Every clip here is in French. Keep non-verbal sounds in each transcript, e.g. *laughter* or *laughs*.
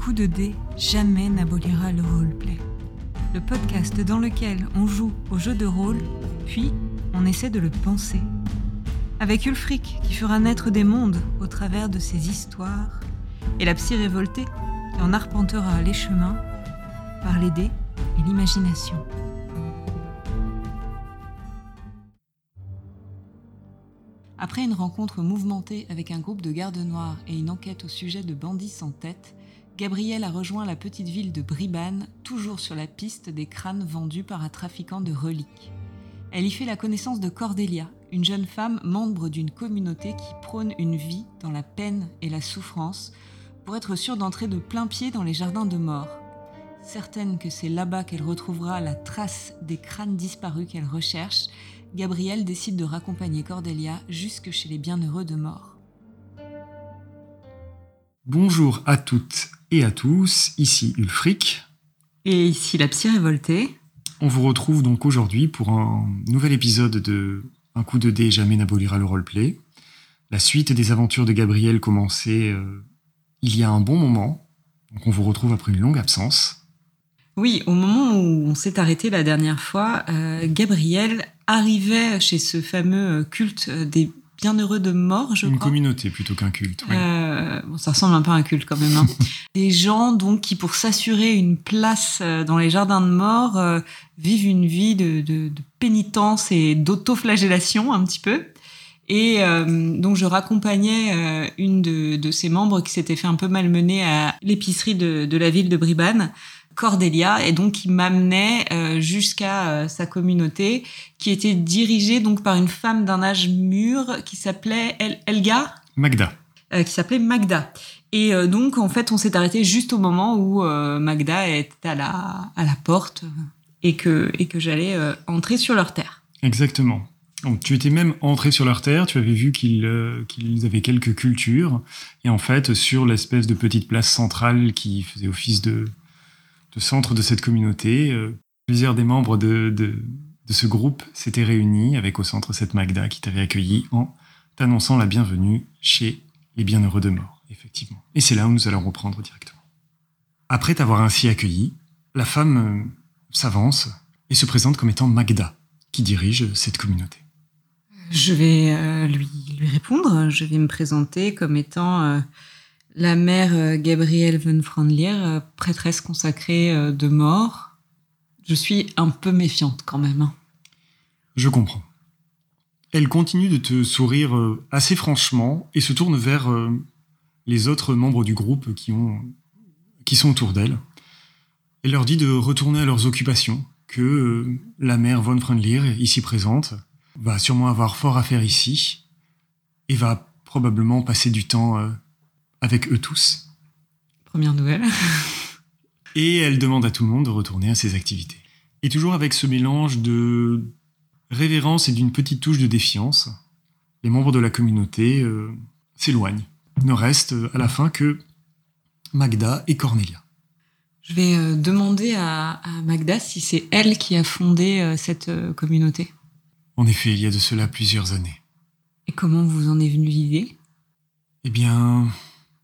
coup de dé jamais n'abolira le roleplay. Le podcast dans lequel on joue au jeu de rôle, puis on essaie de le penser. Avec Ulfric qui fera naître des mondes au travers de ses histoires, et la psy révoltée qui en arpentera les chemins par les dés et l'imagination. Après une rencontre mouvementée avec un groupe de gardes noirs et une enquête au sujet de bandits sans tête, Gabriel a rejoint la petite ville de Bribane, toujours sur la piste des crânes vendus par un trafiquant de reliques. Elle y fait la connaissance de Cordelia, une jeune femme membre d'une communauté qui prône une vie dans la peine et la souffrance pour être sûre d'entrer de plein pied dans les jardins de mort. Certaine que c'est là-bas qu'elle retrouvera la trace des crânes disparus qu'elle recherche, Gabriel décide de raccompagner Cordelia jusque chez les bienheureux de mort. Bonjour à toutes et à tous, ici Ulfric. Et ici la psy révoltée. On vous retrouve donc aujourd'hui pour un nouvel épisode de Un coup de dé jamais n'abolira le roleplay. La suite des aventures de Gabriel commençait euh, il y a un bon moment. Donc on vous retrouve après une longue absence. Oui, au moment où on s'est arrêté la dernière fois, euh, Gabriel arrivait chez ce fameux culte des bienheureux de mort, je Une crois. communauté plutôt qu'un culte. oui. Euh, bon, ça ressemble un peu à un culte quand même. Hein. *laughs* Des gens donc qui, pour s'assurer une place euh, dans les jardins de mort, euh, vivent une vie de, de- de pénitence et d'autoflagellation un petit peu. Et euh, donc je raccompagnais euh, une de, de ces membres qui s'était fait un peu malmener à l'épicerie de, de la ville de Bribane, Cordelia, et donc qui m'amenait euh, jusqu'à euh, sa communauté, qui était dirigée donc par une femme d'un âge mûr qui s'appelait El- Elga Magda. Euh, qui s'appelait Magda. Et euh, donc, en fait, on s'est arrêté juste au moment où euh, Magda était à la, à la porte et que, et que j'allais entrer sur leur terre. Exactement. Donc, tu étais même entré sur leur terre, tu avais vu qu'ils euh, avaient quelques cultures, et en fait, sur l'espèce de petite place centrale qui faisait office de, centre de cette communauté, plusieurs des membres de, de, de ce groupe s'étaient réunis avec au centre cette Magda qui t'avait accueilli en t'annonçant la bienvenue chez les bienheureux de mort, effectivement. Et c'est là où nous allons reprendre directement. Après t'avoir ainsi accueilli, la femme euh, s'avance et se présente comme étant Magda, qui dirige cette communauté. Je vais euh, lui, lui répondre. Je vais me présenter comme étant euh, la mère euh, Gabrielle von Frandlier, prêtresse consacrée de mort. Je suis un peu méfiante quand même. hein. Je comprends. Elle continue de te sourire euh, assez franchement et se tourne vers euh, les autres membres du groupe qui, ont, qui sont autour d'elle. Elle leur dit de retourner à leurs occupations, que euh, la mère von Frendlier, ici présente, va sûrement avoir fort à faire ici et va probablement passer du temps avec eux tous. Première nouvelle. Et elle demande à tout le monde de retourner à ses activités. Et toujours avec ce mélange de révérence et d'une petite touche de défiance, les membres de la communauté euh, s'éloignent. Ne reste euh, à la fin que Magda et Cornelia. Je vais euh, demander à, à Magda si c'est elle qui a fondé cette communauté. En effet, il y a de cela plusieurs années. Et comment vous en est venue l'idée? Eh bien,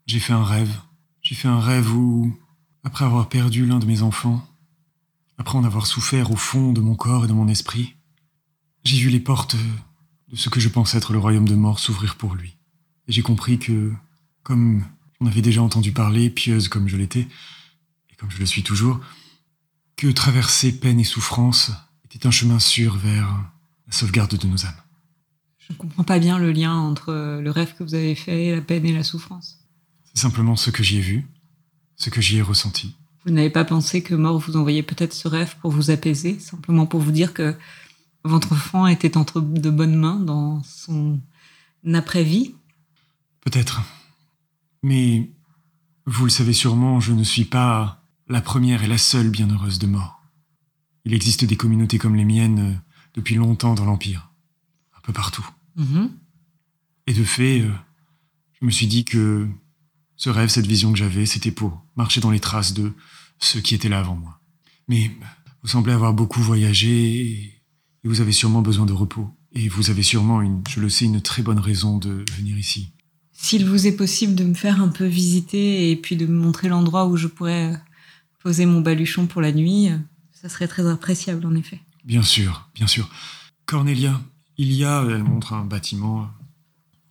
j'ai fait un rêve. J'ai fait un rêve où, après avoir perdu l'un de mes enfants, après en avoir souffert au fond de mon corps et de mon esprit, j'ai vu les portes de ce que je pense être le royaume de mort s'ouvrir pour lui. Et j'ai compris que, comme j'en avais déjà entendu parler, pieuse comme je l'étais, et comme je le suis toujours, que traverser peine et souffrance était un chemin sûr vers la sauvegarde de nos âmes. Je ne comprends pas bien le lien entre le rêve que vous avez fait, la peine et la souffrance. C'est simplement ce que j'y ai vu, ce que j'y ai ressenti. Vous n'avez pas pensé que mort vous envoyait peut-être ce rêve pour vous apaiser, simplement pour vous dire que votre enfant était entre de bonnes mains dans son après-vie Peut-être. Mais vous le savez sûrement, je ne suis pas la première et la seule bienheureuse de mort. Il existe des communautés comme les miennes euh, depuis longtemps dans l'Empire, un peu partout. Mhm. Et de fait, euh, je me suis dit que ce rêve, cette vision que j'avais, c'était pour marcher dans les traces de ceux qui étaient là avant moi. Mais vous semblez avoir beaucoup voyagé et et vous avez sûrement besoin de repos. Et vous avez sûrement, une, je le sais, une très bonne raison de venir ici. S'il vous est possible de me faire un peu visiter et puis de me montrer l'endroit où je pourrais poser mon baluchon pour la nuit, ça serait très appréciable en effet. Bien sûr, bien sûr. Cornelia, il y a, elle montre un bâtiment,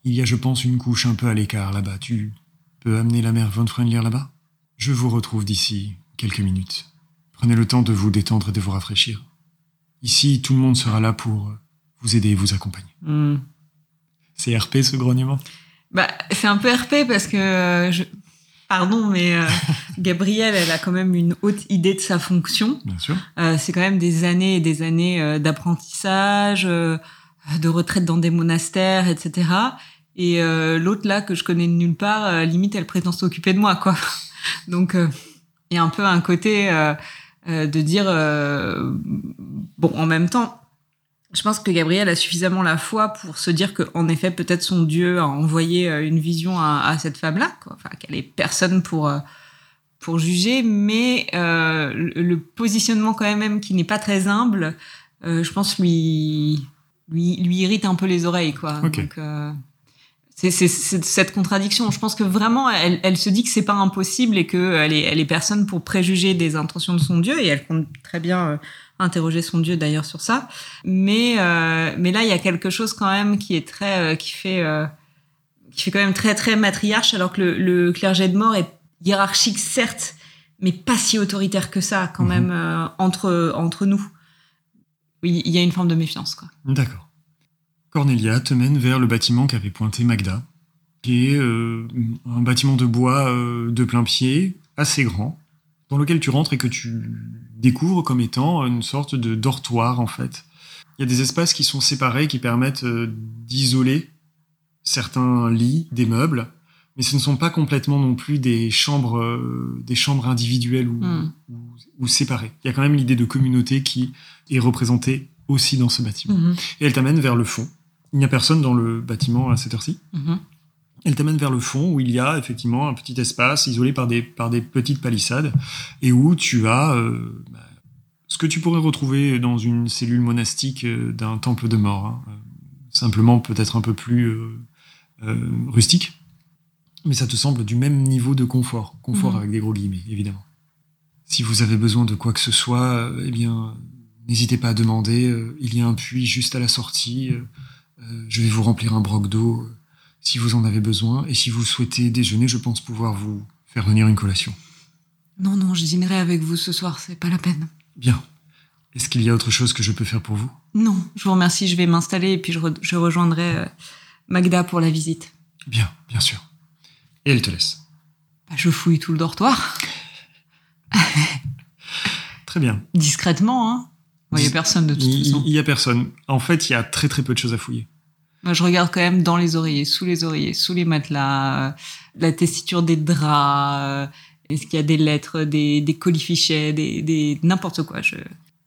il y a, je pense, une couche un peu à l'écart là-bas. Tu peux amener la mère Von Freundlier là-bas? Je vous retrouve d'ici quelques minutes. Prenez le temps de vous détendre et de vous rafraîchir. Ici, tout le monde sera là pour vous aider et vous accompagner. Hmm. C'est RP ce grognement? Bah, c'est un peu RP parce que euh, je... Pardon, mais euh, *laughs* Gabrielle, elle a quand même une haute idée de sa fonction. Bien sûr. Euh, c'est quand même des années et des années d'apprentissage, de retraite dans des monastères, etc. Et l'autre là que je connais de nulle part, limite, elle prétend s'occuper de moi, quoi. *laughs* Donc, il y a un peu un côté de dire, euh, bon, en même temps, je pense que Gabrielle a suffisamment la foi pour se dire que, en effet, peut-être son Dieu a envoyé euh, une vision à, à cette femme-là. Enfin, qu'elle est personne pour euh, pour juger, mais euh, le, positionnement quand même qui n'est pas très humble, euh, je pense lui lui lui irrite un peu les oreilles, quoi. Donc, euh, c'est cette contradiction. Je pense que vraiment, elle, elle se dit que c'est pas impossible et que elle est, elle est personne pour préjuger des intentions de son Dieu et elle compte très bien euh, interroger son Dieu d'ailleurs sur ça. Mais euh, mais là, il y a quelque chose quand même qui est très euh, qui fait euh, qui fait quand même très très matriarche alors que le, le clergé de mort est hiérarchique certes, mais pas si autoritaire que ça quand Mhm. même euh, entre entre nous. Oui, il y a une forme de méfiance quoi. D'accord. Cornelia te mène vers le bâtiment qu'avait pointé Magda, qui est euh, un bâtiment de bois euh, de plein pied, assez grand, dans lequel tu rentres et que tu découvres comme étant une sorte de dortoir en fait. Il y a des espaces qui sont séparés qui permettent euh, d'isoler certains lits, des meubles, mais ce ne sont pas complètement non plus des chambres, euh, des chambres individuelles ou, Hmm. ou, ou séparées. Il y a quand même l'idée de communauté qui est représentée aussi dans ce bâtiment. Mhm. Et elle t'amène vers le fond. Il n'y a personne dans le bâtiment à cette heure-ci. Mhm. Elle t'amène vers le fond où il y a effectivement un petit espace isolé par des, par des petites palissades et où tu as euh, bah, ce que tu pourrais retrouver dans une cellule monastique euh, d'un temple de mort. hein. Euh, Simplement peut-être un peu plus euh, euh, rustique. Mais ça te semble du même niveau de confort. Confort Mhm. avec des gros guillemets, évidemment. Si vous avez besoin de quoi que ce soit, eh bien, n'hésitez pas à demander. il y a un puits juste à la sortie. Euh, je vais vous remplir un broc d'eau euh, si vous en avez besoin. Et si vous souhaitez déjeuner, je pense pouvoir vous faire venir une collation. Non, non, je dînerai avec vous ce soir, c'est pas la peine. Bien. Est-ce qu'il y a autre chose que je peux faire pour vous? Non, je vous remercie, je vais m'installer et puis je, re- je rejoindrai euh, Magda pour la visite. Bien, bien sûr. Et elle te laisse. Bah, je fouille tout le dortoir, Très bien. discrètement, hein. Il n'y a personne de toute Il façon. il y a personne. En fait, il y a très très peu de choses à fouiller. Moi, je regarde quand même dans les oreillers, sous les oreillers, sous les matelas, euh, la tessiture des draps, euh, est-ce qu'il y a des lettres, des, des colifichets, des, des n'importe quoi. Je...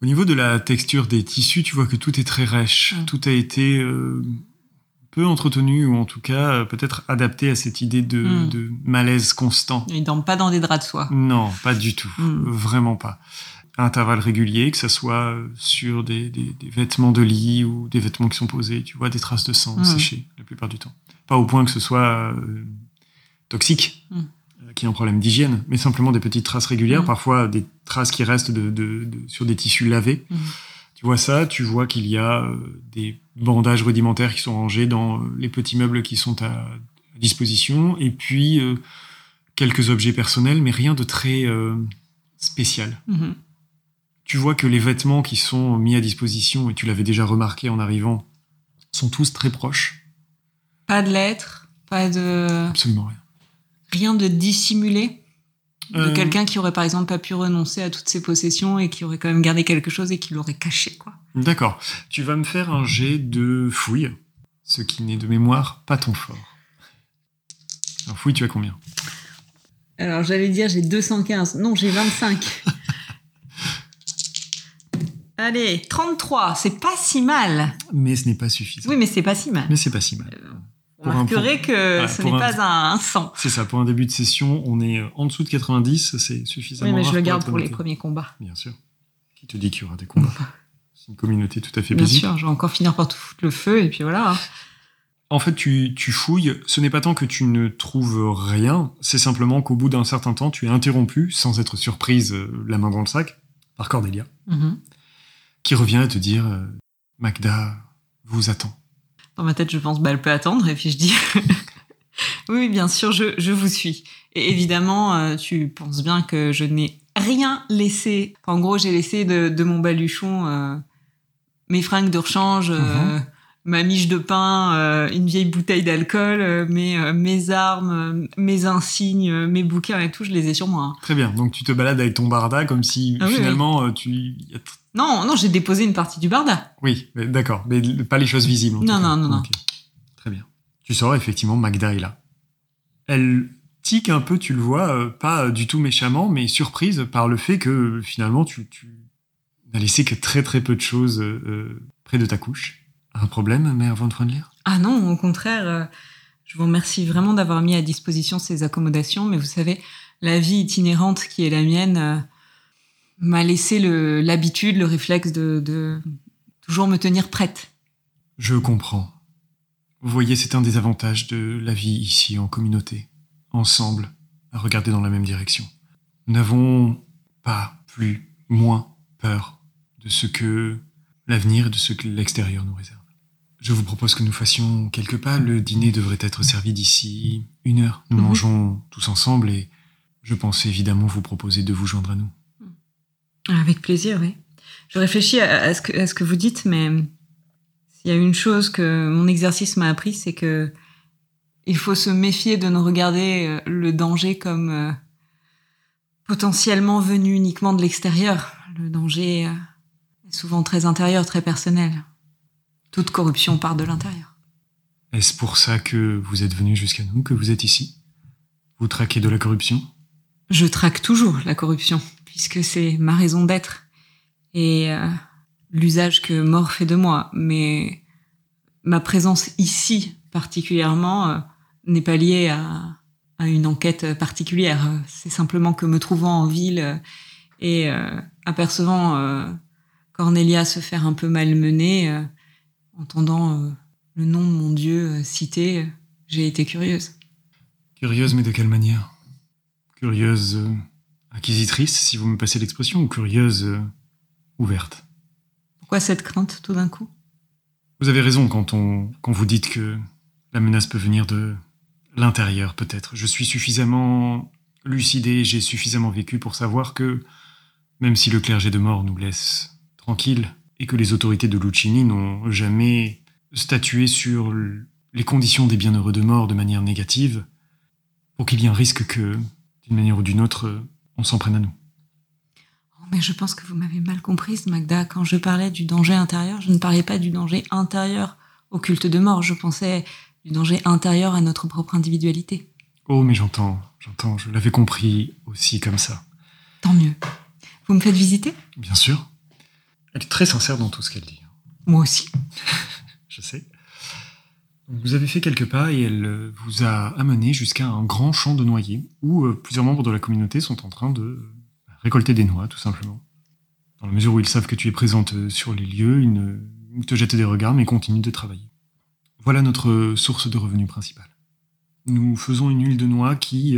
Au niveau de la texture des tissus, tu vois que tout est très rêche. Mm. Tout a été euh, peu entretenu ou en tout cas peut-être adapté à cette idée de, de malaise constant. Ils dorment pas dans des draps de soie. Non, pas du tout. Mm. Vraiment pas. À intervalles réguliers, que ce soit sur des, des- des vêtements de lit ou des vêtements qui sont posés, tu vois des traces de sang Mm. séchées la plupart du temps. Pas au point que ce soit euh, toxique, Mm. euh, qu'il y ait un problème d'hygiène, mais simplement des petites traces régulières, Mm. parfois des traces qui restent de, de- de- sur des tissus lavés. Mm. Tu vois ça, tu vois qu'il y a euh, des bandages rudimentaires qui sont rangés dans euh, les petits meubles qui sont à, à disposition, et puis quelques objets personnels, mais rien de très spécial. Tu vois que les vêtements qui sont mis à disposition, et tu l'avais déjà remarqué en arrivant, sont tous très proches. Pas de lettres, pas de Absolument rien. rien de dissimulé. De Euh, quelqu'un qui aurait par exemple pas pu renoncer à toutes ses possessions et qui aurait quand même gardé quelque chose et qui l'aurait caché quoi. D'accord. Tu vas me faire un jet de fouille, ce qui n'est de mémoire pas ton fort. Alors fouille, tu as combien? Alors j'allais dire j'ai 215. Non, j'ai 25. *laughs* Allez, 33, c'est pas si mal. Mais ce n'est pas suffisant. Oui, mais c'est pas si mal. Mais c'est pas si mal. Vous pour un- remarquerez que ouais, ce n'est un- pas un, un 100. C'est ça, pour un début de session, on est euh, en dessous de 90, c'est suffisamment Oui, mais je le garde pour les premiers combats. Bien sûr. Qui te dit qu'il y aura des combats C'est une communauté tout à fait Bien paisible. sûr, je vais encore finir par tout foutre le feu et puis voilà. hein. En fait, tu, tu fouilles, ce n'est pas tant que tu ne trouves rien, c'est simplement qu'au bout d'un certain temps, tu es interrompu, sans être surprise, euh, la main dans le sac, par Cordelia, Mhm. Qui revient à te dire euh, Magda vous attend. Dans ma tête, je pense, bah, elle peut attendre. Et puis je dis, *laughs* oui, bien sûr, je, je vous suis. Et évidemment, euh, tu penses bien que je n'ai rien laissé. En gros, j'ai laissé de, de mon baluchon euh, mes fringues de rechange, euh, ma miche de pain, euh, une vieille bouteille d'alcool, euh, mes, euh, mes armes, mes insignes, mes bouquins et tout, je les ai sur moi. hein. Très bien, donc tu te balades avec ton barda comme si Ah oui, finalement euh, tu. Non, non, j'ai déposé une partie du barda. Oui, d'accord, mais pas les choses visibles. en tout Non, cas. non, non, non. Très bien. Tu sors effectivement, Magda est là. Elle tique un peu, tu le vois, euh, pas du tout méchamment, mais surprise par le fait que finalement tu, tu n'as laissé que très très peu de choses euh, euh, près de ta couche. Un problème, mère Von Freundler Ah non, au contraire, euh, je vous remercie vraiment d'avoir mis à disposition ces accommodations, mais vous savez, la vie itinérante qui est la mienne euh, m'a laissé l'habitude, le réflexe de, de toujours me tenir prête. Je comprends. Vous voyez, c'est un des avantages de la vie ici en communauté, ensemble, à regarder dans la même direction. Nous n'avons pas plus, moins peur de ce que l'avenir et de ce que l'extérieur nous réserve. Je vous propose que nous fassions quelques pas. Le dîner devrait être servi d'ici une heure. Nous Mhm. mangeons tous ensemble et je pensais évidemment vous proposer de vous joindre à nous. Avec plaisir, oui. Je réfléchis à, à ce, que, à ce que vous dites, mais s'il y a une chose que mon exercice m'a appris, c'est que il faut se méfier de ne regarder euh, le danger comme euh, potentiellement venu uniquement de l'extérieur. Le danger euh, est souvent très intérieur, très personnel. Toute corruption part de l'intérieur. Est-ce pour ça que vous êtes venu jusqu'à nous, que vous êtes ici? Vous traquez de la corruption? Je traque toujours la corruption, puisque c'est ma raison d'être et euh, l'usage que Mort fait de moi. Mais ma présence ici, particulièrement, euh, n'est pas liée à, une enquête particulière. C'est simplement que me trouvant en ville euh, et apercevant Cornelia se faire un peu malmener, entendant le nom de mon Dieu cité, j'ai été curieuse. Curieuse, mais de quelle manière? Curieuse acquisitrice, si vous me passez l'expression, ou curieuse euh, ouverte Pourquoi cette crainte tout d'un coup? Vous avez raison quand, on, quand vous dites que la menace peut venir de l'intérieur, peut-être. Je suis suffisamment lucidé, j'ai suffisamment vécu pour savoir que, même si le clergé de mort nous laisse tranquilles, et que les autorités de Lucchini n'ont jamais statué sur les conditions des bienheureux de mort de manière négative, pour qu'il y ait un risque que, d'une manière ou d'une autre, on s'en prenne à nous. Oh, Mais je pense que vous m'avez mal comprise, Magda. Quand je parlais du danger intérieur, je ne parlais pas du danger intérieur au culte de mort. Je pensais du danger intérieur à notre propre individualité. Oh, mais j'entends, j'entends, je l'avais compris aussi comme ça. Tant mieux. Vous me faites visiter? Bien sûr. Elle est très sincère dans tout ce qu'elle dit. Moi aussi. *laughs* je sais. Vous avez fait quelques pas et elle euh, vous a amené jusqu'à un grand champ de noyers où euh, plusieurs membres de la communauté sont en train de euh, récolter des noix, tout simplement. Dans la mesure où ils savent que tu es présente sur les lieux, ils ne te jettent des regards mais continuent de travailler. Voilà notre source de revenus principale. Nous faisons une huile de noix qui,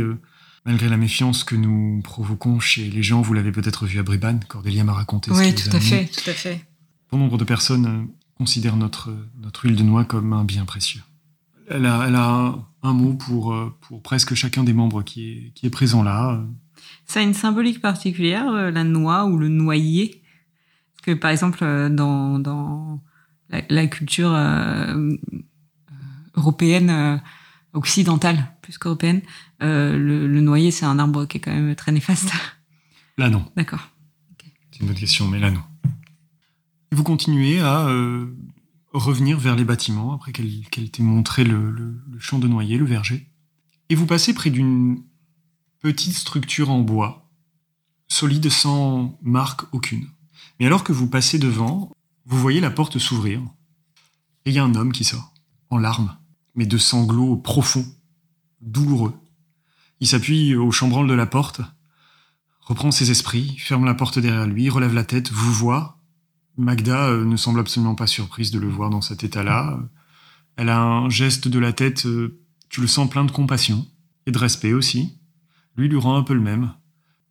malgré la méfiance que nous provoquons chez les gens, vous l'avez peut-être vu à Bribane, Cordelia m'a raconté Oui, tout à fait, tout à fait. Bon nombre de personnes considèrent notre, notre huile de noix comme un bien précieux. Elle a, elle a un, un mot pour, euh, pour presque chacun des membres qui est, qui est présent là. Ça a une symbolique particulière, euh, la noix ou le noyer. Parce que, par exemple, euh, dans, dans la, la culture euh, européenne, euh, occidentale, plus qu'européenne, euh, le, le noyer, c'est un arbre qui est quand même très néfaste. Là, non. D'accord. C'est une bonne question, mais là, non. Vous continuez à euh, revenir vers les bâtiments après qu'elle t'ait montré le champ de noyer, le verger. Et vous passez près d'une petite structure en bois, solide sans marque aucune. Mais alors que vous passez devant, vous voyez la porte s'ouvrir. Et il y a un homme qui sort, en larmes, mais de sanglots profonds, douloureux. Il s'appuie au chambranle de la porte, reprend ses esprits, ferme la porte derrière lui, relève la tête, vous voit. Magda euh, ne semble absolument pas surprise de le voir dans cet état-là. Elle a un geste de la tête, euh, tu le sens plein de compassion et de respect aussi. Lui lui rend un peu le même.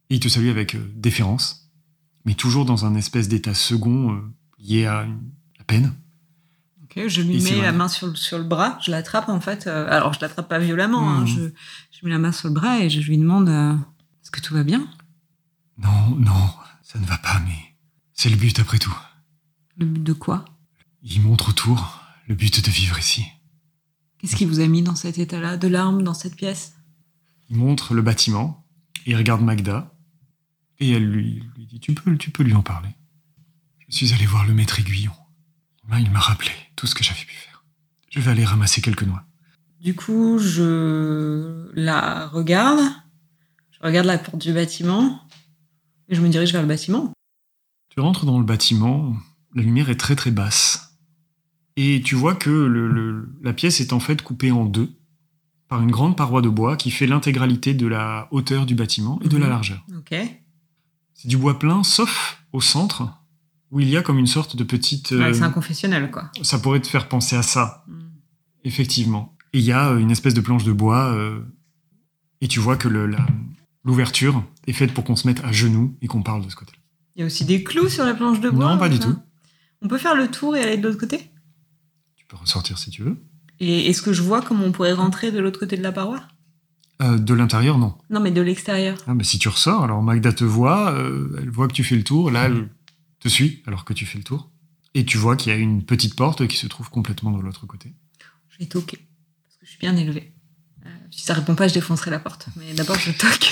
Et il te salue avec euh, déférence, mais toujours dans un espèce d'état second lié à la peine. Ok, je lui mets la main sur le, sur le bras, je l'attrape en fait. alors, je l'attrape pas violemment, hein, Mhm. je, je mets la main sur le bras et je lui demande euh, Est-ce que tout va bien? Non, non, ça ne va pas, mais c'est le but après tout. Le but de quoi? Il montre autour le but de vivre ici. Qu'est-ce qui vous a mis dans cet état-là De larmes dans cette pièce? Il montre le bâtiment et il regarde Magda. Et elle lui, lui dit tu peux, tu peux lui en parler. Je suis allé voir le maître aiguillon. Il m'a rappelé tout ce que j'avais pu faire. Je vais aller ramasser quelques noix. Du coup, je la regarde, je regarde la porte du bâtiment et je me dirige vers le bâtiment. Tu rentres dans le bâtiment, la lumière est très très basse. Et tu vois que le- le- la pièce est en fait coupée en deux par une grande paroi de bois qui fait l'intégralité de la hauteur du bâtiment et de la Mhm. largeur. C'est du bois plein, sauf au centre, où il y a comme une sorte de petite... Ouais, euh, c'est un confessionnel, quoi. ça pourrait te faire penser à ça, Mm. effectivement. Et il y a euh, une espèce de planche de bois, euh, et tu vois que l'ouverture est faite pour qu'on se mette à genoux et qu'on parle de ce côté. Il y a aussi des clous sur la planche de bois. Non, pas du tout. On peut faire le tour et aller de l'autre côté? Tu peux ressortir si tu veux. Et est-ce que je vois comment on pourrait rentrer de l'autre côté de la paroi? Euh, de l'intérieur, non. Non, mais de l'extérieur. Ah, mais si tu ressors, alors Magda te voit, euh, elle voit que tu fais le tour, là, elle te suit alors que tu fais le tour. Et tu vois qu'il y a une petite porte qui se trouve complètement de l'autre côté. Je vais toquer. Parce que je suis bien élevée. Euh, si ça répond pas, je défoncerai la porte. Mais d'abord, je toque.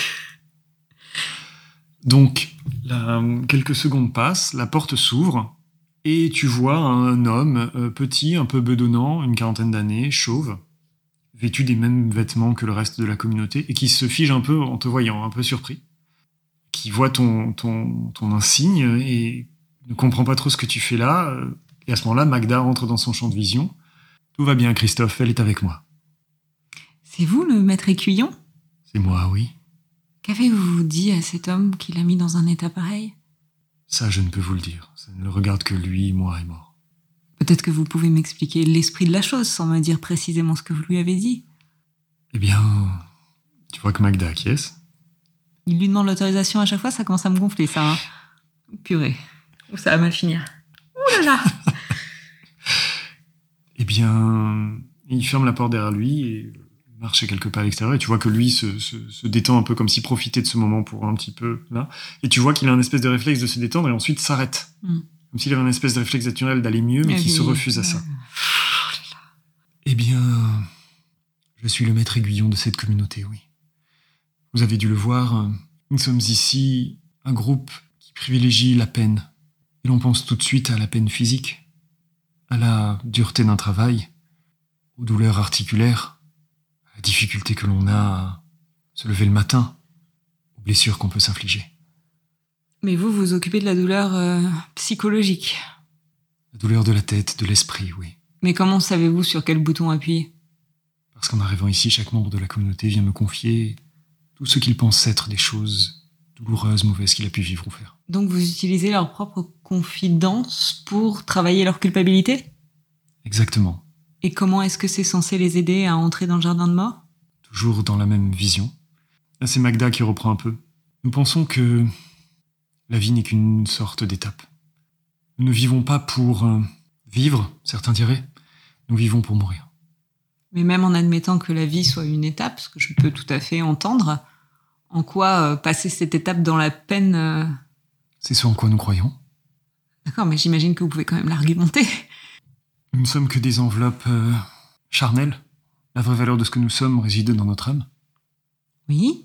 Donc, là, quelques secondes passent, la porte s'ouvre, et tu vois un homme euh, petit, un peu bedonnant, une quarantaine d'années, chauve, vêtu des mêmes vêtements que le reste de la communauté, et qui se fige un peu en te voyant, un peu surpris, qui voit ton, ton, ton insigne et ne comprend pas trop ce que tu fais là. euh, Et à ce moment-là, Magda rentre dans son champ de vision. Tout va bien, Christophe, elle est avec moi. C'est vous, le maître écuyon? C'est moi, oui. Qu'avez-vous dit à cet homme qui l'a mis dans un état pareil? Ça, je ne peux vous le dire. Ça ne le regarde que lui, moi et mort. Peut-être que vous pouvez m'expliquer l'esprit de la chose sans me dire précisément ce que vous lui avez dit. Eh bien, tu vois que Magda acquiesce. Il lui demande l'autorisation à chaque fois, ça commence à me gonfler, ça. hein. Purée. Ça va mal finir. Ouh là là *laughs* Eh bien, il ferme la porte derrière lui et marche quelques pas à l'extérieur. Et tu vois que lui se, se- se détend un peu comme s'il profitait de ce moment pour un petit peu là. Et tu vois qu'il a un espèce de réflexe de se détendre et ensuite s'arrête. Mm. Comme s'il avait un espèce de réflexe naturel d'aller mieux, mais Ah qui se refuse à ça. Eh bien, je suis le maître aiguillon de cette communauté, oui. Vous avez dû le voir, nous sommes ici un groupe qui privilégie la peine. Et l'on pense tout de suite à la peine physique, à la dureté d'un travail, aux douleurs articulaires, la difficulté que l'on a à se lever le matin, aux blessures qu'on peut s'infliger. Mais vous, vous occupez de la douleur euh, psychologique. La douleur de la tête, de l'esprit, oui. Mais comment savez-vous sur quel bouton appuyer? Parce qu'en arrivant ici, chaque membre de la communauté vient me confier tout ce qu'il pense être des choses douloureuses, mauvaises qu'il a pu vivre ou faire. Donc vous utilisez leur propre confidence pour travailler leur culpabilité? Exactement. Et comment est-ce que c'est censé les aider à entrer dans le jardin de mort? Toujours dans la même vision. Là, c'est Magda qui reprend un peu. Nous pensons que la vie n'est qu'une sorte d'étape. Nous ne vivons pas pour euh, vivre, certains diraient. Nous vivons pour mourir. Mais même en admettant que la vie soit une étape, ce que je peux tout à fait entendre, en quoi euh, passer cette étape dans la peine... euh, C'est ce en quoi nous croyons. D'accord, mais j'imagine que vous pouvez quand même l'argumenter. Nous ne sommes que des enveloppes euh, charnelles. La vraie valeur de ce que nous sommes réside dans notre âme. Oui.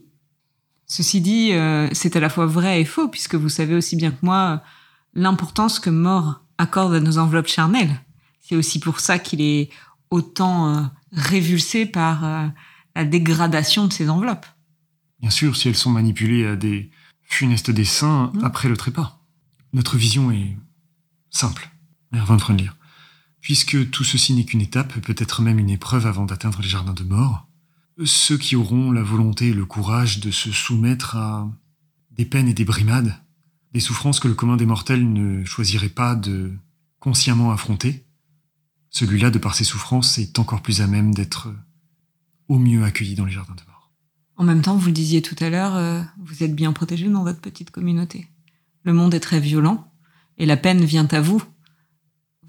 Ceci dit, euh, c'est à la fois vrai et faux, puisque vous savez aussi bien que moi euh, l'importance que Mort accorde à nos enveloppes charnelles. C'est aussi pour ça qu'il est autant euh, révulsé par euh, la dégradation de ces enveloppes. Bien sûr, si elles sont manipulées à des funestes desseins Mm. après le trépas. Notre vision est simple, de lire. Puisque tout ceci n'est qu'une étape, peut-être même une épreuve avant d'atteindre les jardins de mort, ceux qui auront la volonté et le courage de se soumettre à des peines et des brimades, des souffrances que le commun des mortels ne choisirait pas de consciemment affronter, celui-là, de par ses souffrances, est encore plus à même d'être au mieux accueilli dans les jardins de mort. En même temps, vous le disiez tout à l'heure, euh, vous êtes bien protégé dans votre petite communauté. Le monde est très violent et la peine vient à vous.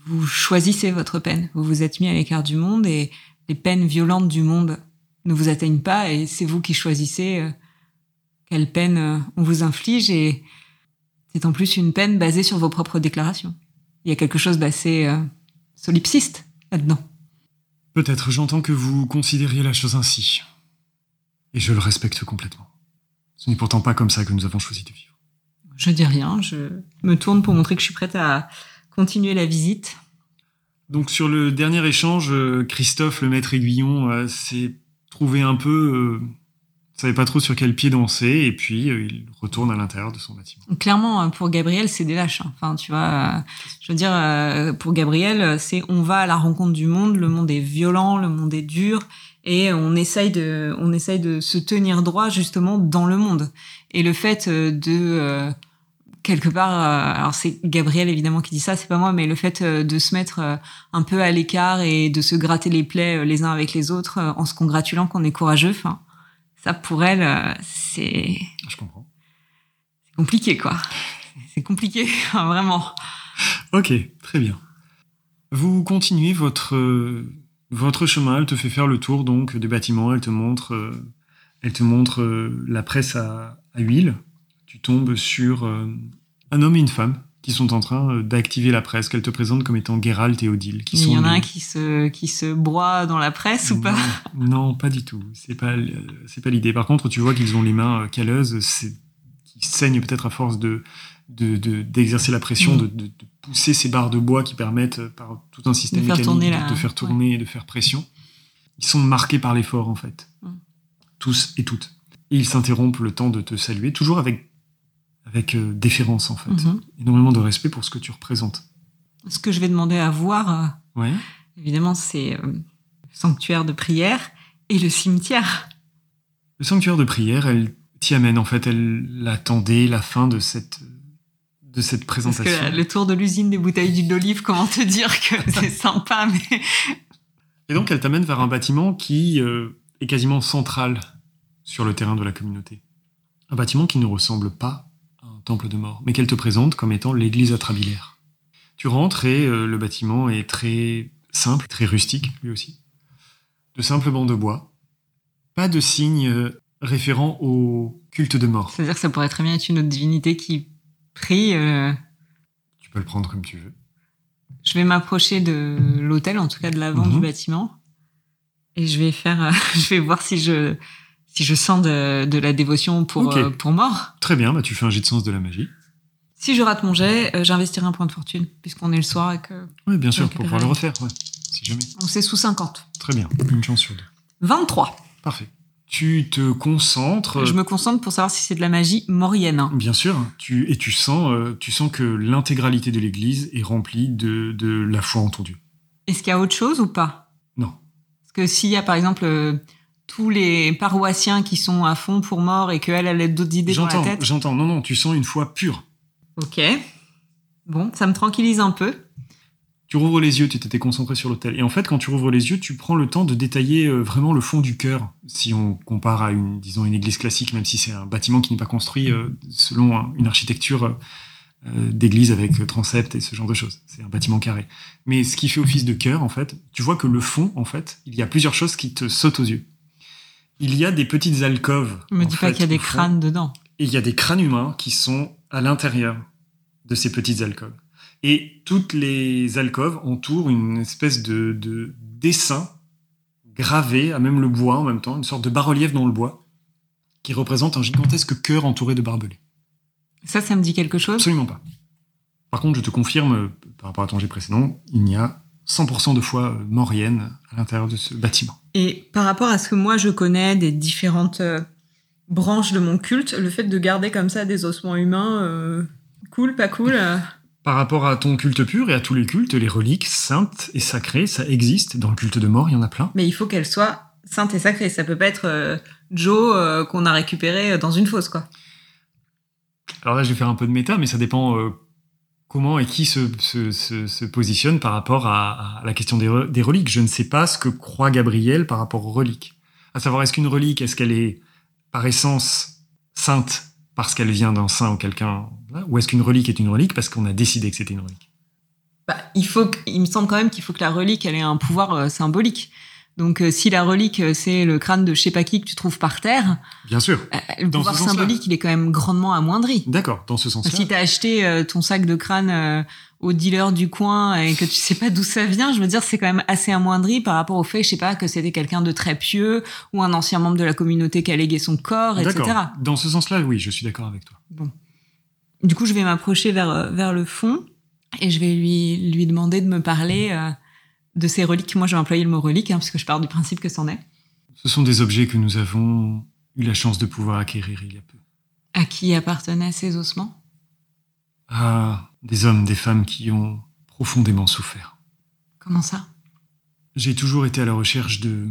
Vous choisissez votre peine. Vous vous êtes mis à l'écart du monde et les peines violentes du monde ne vous atteignent pas et c'est vous qui choisissez euh, quelle peine euh, on vous inflige et c'est en plus une peine basée sur vos propres déclarations. Il y a quelque chose d'assez solipsiste là-dedans. Peut-être j'entends que vous considériez la chose ainsi. Et je le respecte complètement. Ce n'est pourtant pas comme ça que nous avons choisi de vivre. Je dis rien, je me tourne pour montrer que je suis prête à continuer la visite. Donc sur le dernier échange, Christophe, le maître aiguillon, euh, s'est trouvé un peu euh, savait pas trop sur quel pied danser et puis euh, il retourne à l'intérieur de son bâtiment. Clairement, hein, pour Gabriel, c'est des lâches. Hein. Enfin, tu vois, euh, je veux dire, euh, pour Gabriel, c'est on va à la rencontre du monde. Le monde est violent, le monde est dur, et on essaye de, on essaye de se tenir droit justement dans le monde. Et le fait de quelque part, alors c'est Gabriel évidemment qui dit ça, c'est pas moi, mais le fait de se mettre un peu à l'écart et de se gratter les plaies les uns avec les autres en se congratulant qu'on est courageux. Enfin, ça pour elle, euh, c'est. Je comprends. C'est compliqué, quoi. C'est compliqué, *laughs* vraiment. Ok, très bien. Vous continuez votre votre chemin. Elle te fait faire le tour donc des bâtiments. Elle te montre, euh, elle te montre euh, la presse à, à, huile. Tu tombes sur un homme et une femme qui sont en train euh, d'activer la presse, qu'elle te présente comme étant Geralt et Odile. Qui Il y en a un qui se, qui se broie dans la presse ou pas? Non, pas du tout. C'est pas, c'est pas l'idée. Par contre, tu vois qu'ils ont les mains euh, calleuses, qui saignent peut-être à force de, de, d'exercer la pression, mm. de, de, pousser ces barres de bois qui permettent, euh, par tout un système de mécanique, la... de faire tourner et de faire pression. Ils sont marqués par l'effort, en fait. Mm. Tous et toutes. Et ils s'interrompent le temps de te saluer, toujours avec avec euh, déférence en fait, mhm. énormément de respect pour ce que tu représentes. Ce que je vais demander à voir, euh, évidemment, c'est euh, le sanctuaire de prière et le cimetière. Le sanctuaire de prière, elle t'y amène en fait, elle attendait la fin de cette de cette présentation. Parce que le tour de l'usine des bouteilles d'huile d'olive, comment te dire que *laughs* c'est sympa, mais... Et donc elle t'amène vers un bâtiment qui est quasiment central sur le terrain de la communauté. Un bâtiment qui ne ressemble pas temple de mort, mais qu'elle te présente comme étant l'église atrabilaire. Tu rentres et euh, le bâtiment est très simple, très rustique lui aussi. De simples bancs de bois. Pas de signes euh, référents au culte de mort. C'est-à-dire que ça pourrait très bien être une autre divinité qui prie. Euh. Tu peux le prendre comme tu veux. Je vais m'approcher de l'hôtel, en tout cas de l'avant du mhm. bâtiment, et je vais faire, *laughs* je vais voir si je si je sens de, la dévotion pour, euh, pour mort. Très bien, bah tu fais un jet de sens de la magie. Si je rate mon jet, euh, j'investirai un point de fortune, puisqu'on est le soir et que. Oui, bien sûr, pour pouvoir le refaire, ouais, si jamais. Donc c'est sous 50. Très bien, une chance sur deux. 23. Parfait. Tu te concentres. Je me concentre pour savoir si c'est de la magie morienne. Hein. Bien sûr. Tu, et tu sens, euh, tu sens que l'intégralité de l'église est remplie de, de la foi en ton Dieu. Est-ce qu'il y a autre chose ou pas? Non. Parce que s'il y a par exemple tous les paroissiens qui sont à fond pour mort et qu'elle a d'autres idées dans la tête. J'entends, non, non, tu sens une foi pure. Ok. Bon, ça me tranquillise un peu. Tu rouvres les yeux, tu t'étais concentré sur l'hôtel. Et en fait, quand tu rouvres les yeux, tu prends le temps de détailler euh, vraiment le fond du cœur. Si on compare à une, disons, une église classique, même si c'est un bâtiment qui n'est pas construit euh, selon une architecture euh, d'église avec transept et ce genre de choses. C'est un bâtiment carré. Mais ce qui fait office de cœur, en fait, tu vois que le fond, en fait, il y a plusieurs choses qui te sautent aux yeux il y a des petites alcôves. Ne me dis pas qu'il y a des crânes dedans. Et il y a des crânes humains qui sont à l'intérieur de ces petites alcôves. Et toutes les alcôves entourent une espèce de, dessin gravé, à même le bois en même temps, une sorte de bas-relief dans le bois, qui représente un gigantesque cœur entouré de barbelés. Ça, ça me dit quelque chose? Absolument pas. Par contre, je te confirme, par rapport à ton jet précédent, il n'y a 100% de foi morienne à l'intérieur de ce bâtiment. Et par rapport à ce que moi je connais des différentes euh, branches de mon culte, le fait de garder comme ça des ossements humains, euh, cool, pas cool euh. Par rapport à ton culte pur et à tous les cultes, les reliques saintes et sacrées, ça existe. Dans le culte de mort, il y en a plein. Mais il faut qu'elles soient saintes et sacrées. Ça peut pas être Joe qu'on a récupéré dans une fosse, quoi. Alors là, je vais faire un peu de méta, mais ça dépend comment et qui se, se, se, positionne par rapport à, la question des, reliques. Je ne sais pas ce que croit Gabriel par rapport aux reliques. À savoir, est-ce qu'une relique, est-ce qu'elle est par essence sainte parce qu'elle vient d'un saint ou quelqu'un, ou est-ce qu'une relique est une relique parce qu'on a décidé que c'était une relique? Bah, il, faut, il me semble quand même qu'il faut que la relique ait un pouvoir euh, symbolique. Donc, euh, si la relique, euh, c'est le crâne de je sais pas qui que tu trouves par terre. Bien sûr. Euh, le pouvoir symbolique, il est quand même grandement amoindri. D'accord, dans ce sens-là. Si t'as acheté ton sac de crâne au dealer du coin et que tu sais pas d'où ça vient, je veux dire, c'est quand même assez amoindri par rapport au fait, je sais pas, que c'était quelqu'un de très pieux ou un ancien membre de la communauté qui a légué son corps, etc. Dans ce sens-là, oui, je suis d'accord avec toi. Bon. Du coup, je vais m'approcher vers, vers le fond et je vais lui, lui demander de me parler de ces reliques. Moi, j'ai employé le mot relique, hein, parce que je pars du principe que c'en est. Ce sont des objets que nous avons eu la chance de pouvoir acquérir il y a peu. À qui appartenaient ces ossements? À des hommes, des femmes qui ont profondément souffert. Comment ça? J'ai toujours été à la recherche de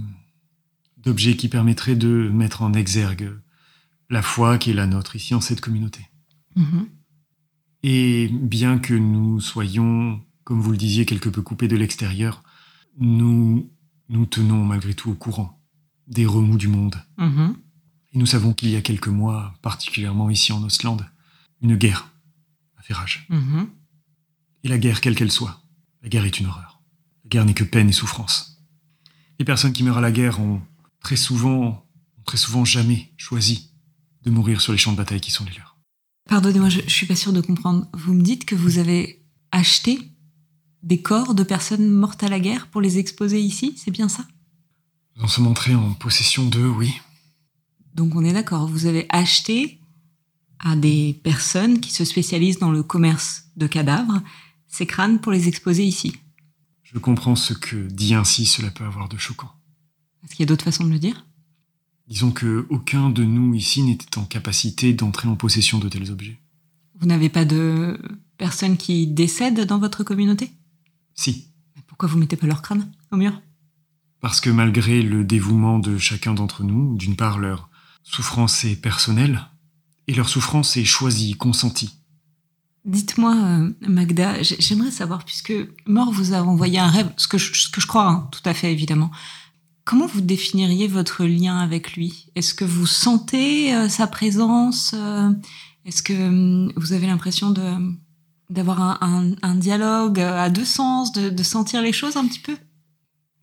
d'objets qui permettraient de mettre en exergue la foi qui est la nôtre ici en cette communauté. Mhm. Et bien que nous soyons, comme vous le disiez, quelque peu coupés de l'extérieur, nous nous tenons malgré tout au courant des remous du monde. Mm-hmm. Et nous savons qu'il y a quelques mois, particulièrement ici en Ostland, une guerre a fait rage. Mm-hmm. Et la guerre, quelle qu'elle soit, la guerre est une horreur. La guerre n'est que peine et souffrance. Les personnes qui meurent à la guerre ont très souvent, très souvent jamais choisi de mourir sur les champs de bataille qui sont les leurs. Pardonnez-moi, je, je suis pas sûre de comprendre. Vous me dites que vous avez acheté des corps de personnes mortes à la guerre pour les exposer ici, c'est bien ça? Nous en sommes entrés en possession d'eux, oui. Donc on est d'accord, vous avez acheté à des personnes qui se spécialisent dans le commerce de cadavres ces crânes pour les exposer ici. Je comprends ce que dit ainsi cela peut avoir de choquant. Est-ce qu'il y a d'autres façons de le dire? Disons que aucun de nous ici n'était en capacité d'entrer en possession de tels objets. Vous n'avez pas de personnes qui décèdent dans votre communauté? Si. pourquoi vous mettez pas leur crâne au mur? Parce que malgré le dévouement de chacun d'entre nous, d'une part leur souffrance est personnelle, et leur souffrance est choisie, consentie. Dites-moi, euh, Magda, j'aimerais savoir, puisque Mort vous a envoyé un rêve, ce que je, ce que je crois, hein, tout à fait évidemment. Comment vous définiriez votre lien avec lui? Est-ce que vous sentez euh, sa présence? Euh, Est-ce que hum, vous avez l'impression de d'avoir un, dialogue à deux sens, de, sentir les choses un petit peu?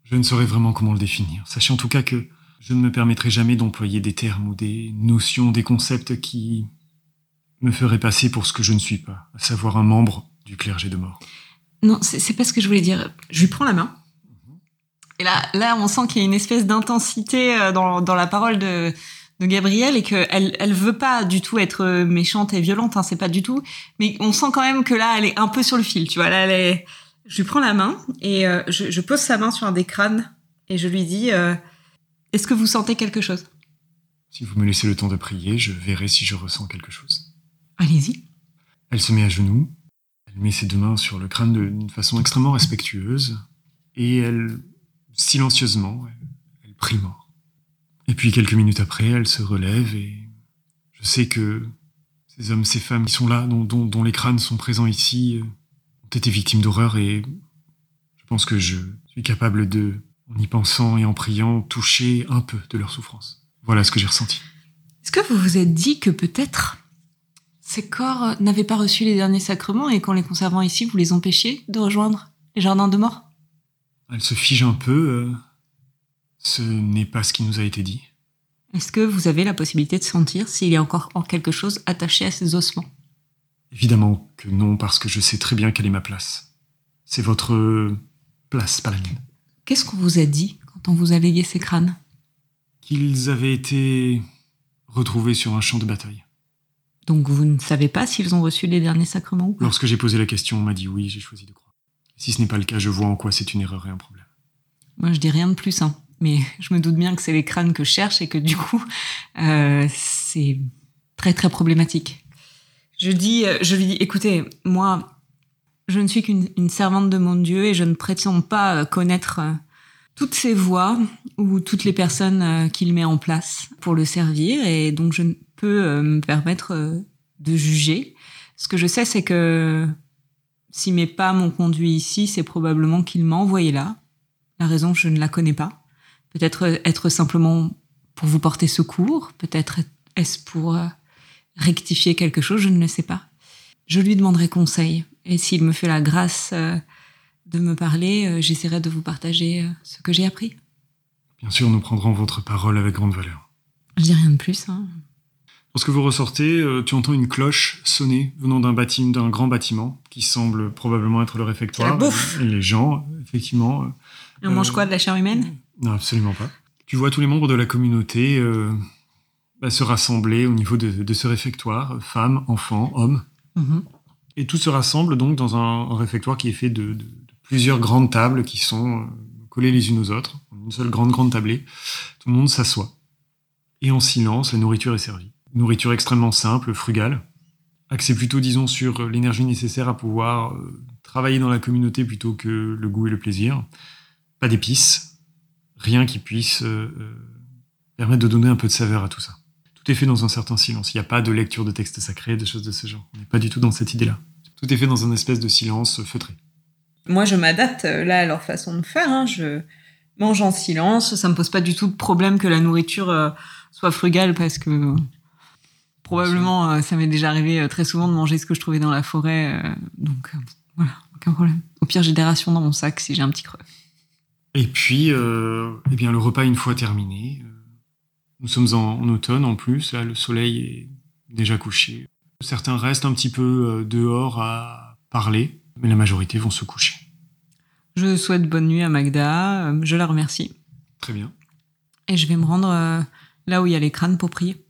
Je ne saurais vraiment comment le définir. Sachez en tout cas que je ne me permettrai jamais d'employer des termes ou des notions, des concepts qui me feraient passer pour ce que je ne suis pas, à savoir un membre du clergé de mort. Non, c'est pas ce que je voulais dire. Je lui prends la main. Et là, là, on sent qu'il y a une espèce d'intensité euh, dans, dans la parole de, de Gabrielle et qu'elle elle veut pas du tout être méchante et violente, hein, c'est pas du tout. Mais on sent quand même que là, elle est un peu sur le fil, tu vois. Là, elle est... Je lui prends la main et euh, je, pose sa main sur un des crânes et je lui dis euh, Est-ce que vous sentez quelque chose? Si vous me laissez le temps de prier, je verrai si je ressens quelque chose. Allez-y. Elle se met à genoux, elle met ses deux mains sur le crâne d'une façon extrêmement respectueuse et elle, silencieusement, elle, elle prie mort. Et puis quelques minutes après, elle se relève et je sais que ces hommes, ces femmes qui sont là, dont, les crânes sont présents ici, euh, ont été victimes d'horreur et je pense que je suis capable de, en y pensant et en priant, toucher un peu de leur souffrance. Voilà ce que j'ai ressenti. Est-ce que vous vous êtes dit que peut-être ces corps n'avaient pas reçu les derniers sacrements et qu'en les conservant ici, vous les empêchiez de rejoindre les jardins de mort? Elle se fige un peu. Euh, ce n'est pas ce qui nous a été dit. Est-ce que vous avez la possibilité de sentir s'il y a encore quelque chose attaché à ces ossements? Évidemment que non, parce que je sais très bien quelle est ma place. C'est votre place, pas la mienne. Qu'est-ce qu'on vous a dit quand on vous a légué ces crânes? Qu'ils avaient été retrouvés sur un champ de bataille. Donc vous ne savez pas s'ils ont reçu les derniers sacrements ou pas? Lorsque j'ai posé la question, on m'a dit oui, j'ai choisi de croire. Si ce n'est pas le cas, je vois en quoi c'est une erreur et un problème. Moi, je dis rien de plus. Hein mais je me doute bien que c'est les crânes que je cherche et que du coup, euh, c'est très très problématique. Je dis, euh, je lui dis, écoutez, moi, je ne suis qu'une servante de mon Dieu et je ne prétends pas euh, connaître toutes ses voies ou toutes les personnes qu'il met en place pour le servir et donc je ne peux me permettre de juger. Ce que je sais, c'est que si mes pas m'ont conduit ici, c'est probablement qu'il m'a envoyé là. La raison, je ne la connais pas. Peut-être être simplement pour vous porter secours, peut-être est-ce pour euh, rectifier quelque chose, je ne le sais pas. Je lui demanderai conseil, et s'il me fait la grâce euh, de me parler, euh, j'essaierai de vous partager ce que j'ai appris. Bien sûr, nous prendrons votre parole avec grande valeur. Je dis rien de plus. Hein. Lorsque vous ressortez, tu entends une cloche sonner venant d'un bâtiment, d'un grand bâtiment qui semble probablement être le réfectoire. La bouffe. Et les gens, effectivement. Et on mange quoi de la chair humaine? Non, absolument pas. Tu vois tous les membres de la communauté euh, bah, se rassembler au niveau de, ce réfectoire, femmes, enfants, hommes. Mhm. Et tout se rassemble donc dans un, réfectoire qui est fait de, plusieurs grandes tables qui sont euh, collées les unes aux autres, une seule grande grande tablée. Tout le monde s'assoit. Et en silence, la nourriture est servie. Nourriture extrêmement simple, frugale, axée plutôt, disons, sur l'énergie nécessaire à pouvoir euh, travailler dans la communauté plutôt que le goût et le plaisir. Pas d'épices, rien qui puisse euh, euh, permettre de donner un peu de saveur à tout ça. Tout est fait dans un certain silence. Il n'y a pas de lecture de textes sacrés, de choses de ce genre. On n'est pas du tout dans cette idée-là. Tout est fait dans un espèce de silence feutré. Moi, je m'adapte euh, là à leur façon de faire. Hein. Je mange en silence. Ça me pose pas du tout de problème que la nourriture soit frugale parce que probablement ça m'est déjà arrivé très souvent de manger ce que je trouvais dans la forêt. donc voilà, aucun problème. Au pire, j'ai des rations dans mon sac si j'ai un petit creux. Et puis, euh, eh bien, le repas une fois terminé, euh, nous sommes en, automne en plus, là, le soleil est déjà couché. Certains restent un petit peu euh, dehors à parler, mais la majorité vont se coucher. Je souhaite bonne nuit à Magda, je la remercie. Très bien. Et je vais me rendre là où il y a les crânes pour prier.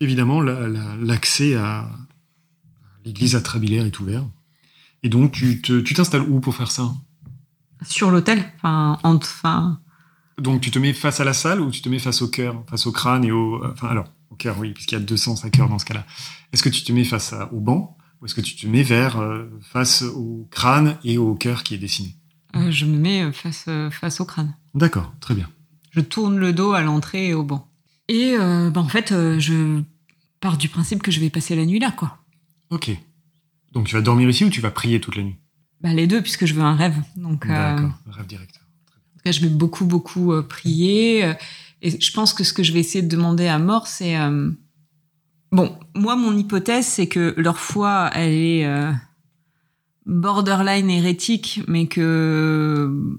Évidemment, l'accès à l'église à Trabilaire est ouvert. Et donc, tu t'installes où pour faire ça? Sur l'autel. Enfin, enfin. Donc tu te mets face à la salle ou tu te mets face au cœur, face au crâne et au. Enfin, alors, au cœur, oui, puisqu'il y a deux sens à cœur dans ce cas-là. Est-ce que tu te mets face au banc ou est-ce que tu te mets vers, euh, face au crâne et au cœur qui est dessiné? Euh, Je me mets face, euh, face au crâne. D'accord, très bien. Je tourne le dos à l'entrée et au banc. Et ben, en fait, je pars du principe que je vais passer la nuit là, quoi. Ok. Donc tu vas dormir ici ou tu vas prier toute la nuit? Bah, Les deux, puisque je veux un rêve. Donc, euh, D'accord, rêve directeur. En je vais beaucoup, beaucoup euh, prier. Euh, et je pense que ce que je vais essayer de demander à mort, c'est... Bon, moi, mon hypothèse, c'est que leur foi, elle est borderline hérétique, mais que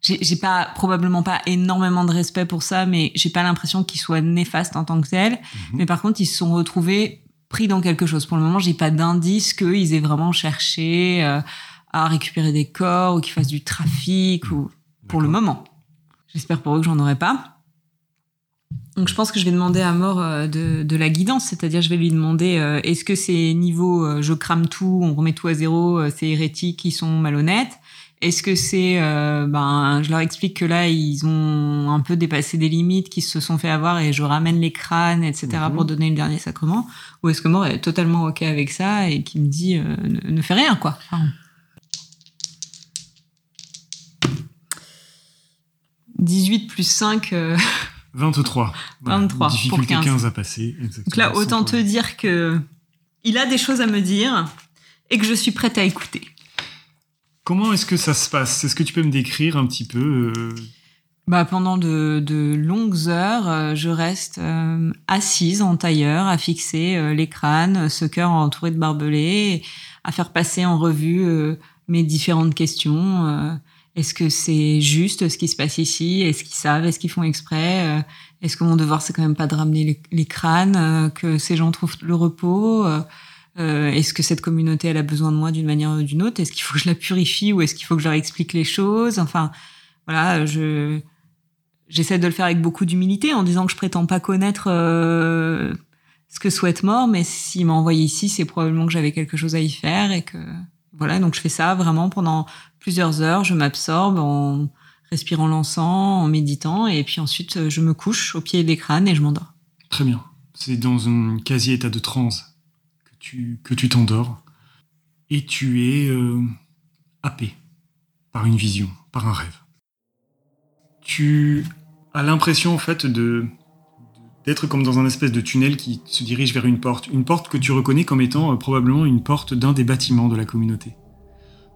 j'ai pas probablement pas énormément de respect pour ça, mais j'ai pas l'impression qu'ils soient néfastes en tant que tels. Mhm. Mais par contre, ils se sont retrouvés pris dans quelque chose. Pour le moment, j'ai pas d'indice qu'ils aient vraiment cherché à récupérer des corps ou qu'ils fassent du trafic ou pour le moment. J'espère pour eux que j'en aurai pas. Donc je pense que je vais demander à mort euh, de, de la guidance, c'est-à-dire je vais lui demander euh, est-ce que ces niveaux euh, je crame tout, on remet tout à zéro, c'est hérétique, ils sont malhonnêtes? Est-ce que c'est ben je leur explique que là ils ont un peu dépassé des limites, qu'ils se sont fait avoir et je ramène les crânes, etc. Mhm. pour donner le dernier sacrement? Ou est-ce que mort est totalement ok avec ça et qui me dit ne, ne, fais rien quoi? 18 plus 5. 23. 23 difficulté pour 15. à passer. Donc là, autant te dire que il a des choses à me dire et que je suis prête à écouter. Comment est-ce que ça se passe? Est-ce que tu peux me décrire un petit peu euh, bah, Pendant de, longues heures, euh, je reste euh, assise en tailleur, à fixer les crânes, ce cœur entouré de barbelés, à faire passer en revue mes différentes questions est-ce que c'est juste ce qui se passe ici? Est-ce qu'ils savent? Est-ce qu'ils font exprès? Euh, Est-ce que mon devoir, c'est quand même pas de ramener les, crânes, euh, que ces gens trouvent le repos? Euh, Est-ce que cette communauté, elle a besoin de moi d'une manière ou d'une autre? Est-ce qu'il faut que je la purifie ou est-ce qu'il faut que je leur explique les choses? Enfin, voilà, je j'essaie de le faire avec beaucoup d'humilité en disant que je prétends pas connaître ce que souhaite mort, mais s'il m'a envoyé ici, c'est probablement que j'avais quelque chose à y faire et que voilà, donc je fais ça vraiment pendant plusieurs heures, je m'absorbe en respirant l'encens, en méditant, et puis ensuite je me couche au pied des crânes et je m'endors. Très bien. C'est dans un quasi-état de transe que tu que tu t'endors et tu es euh, happé par une vision, par un rêve. Tu as l'impression en fait de d'être comme dans un espèce de tunnel qui se dirige vers une porte, une porte que tu reconnais comme étant euh, probablement une porte d'un des bâtiments de la communauté.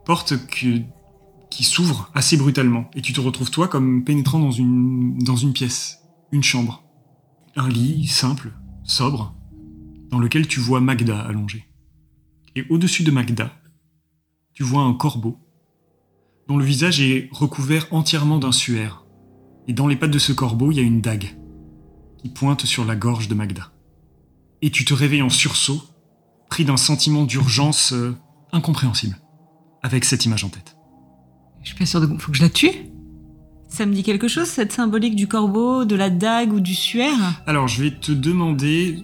porte qui s'ouvre assez brutalement. Et tu te retrouves, toi, comme pénétrant dans une, dans une pièce, une chambre. Un lit simple, sobre, dans lequel tu vois Magda allongée. Et au-dessus de Magda, tu vois un corbeau, dont le visage est recouvert entièrement d'un suaire. Et dans les pattes de ce corbeau, il y a une dague qui pointe sur la gorge de Magda. Et tu te réveilles en sursaut, pris d'un sentiment d'urgence euh, incompréhensible, avec cette image en tête. Je suis pas sûre de... Faut que je la tue Ça me dit quelque chose, cette symbolique du corbeau, de la dague ou du suaire? Alors, je vais te demander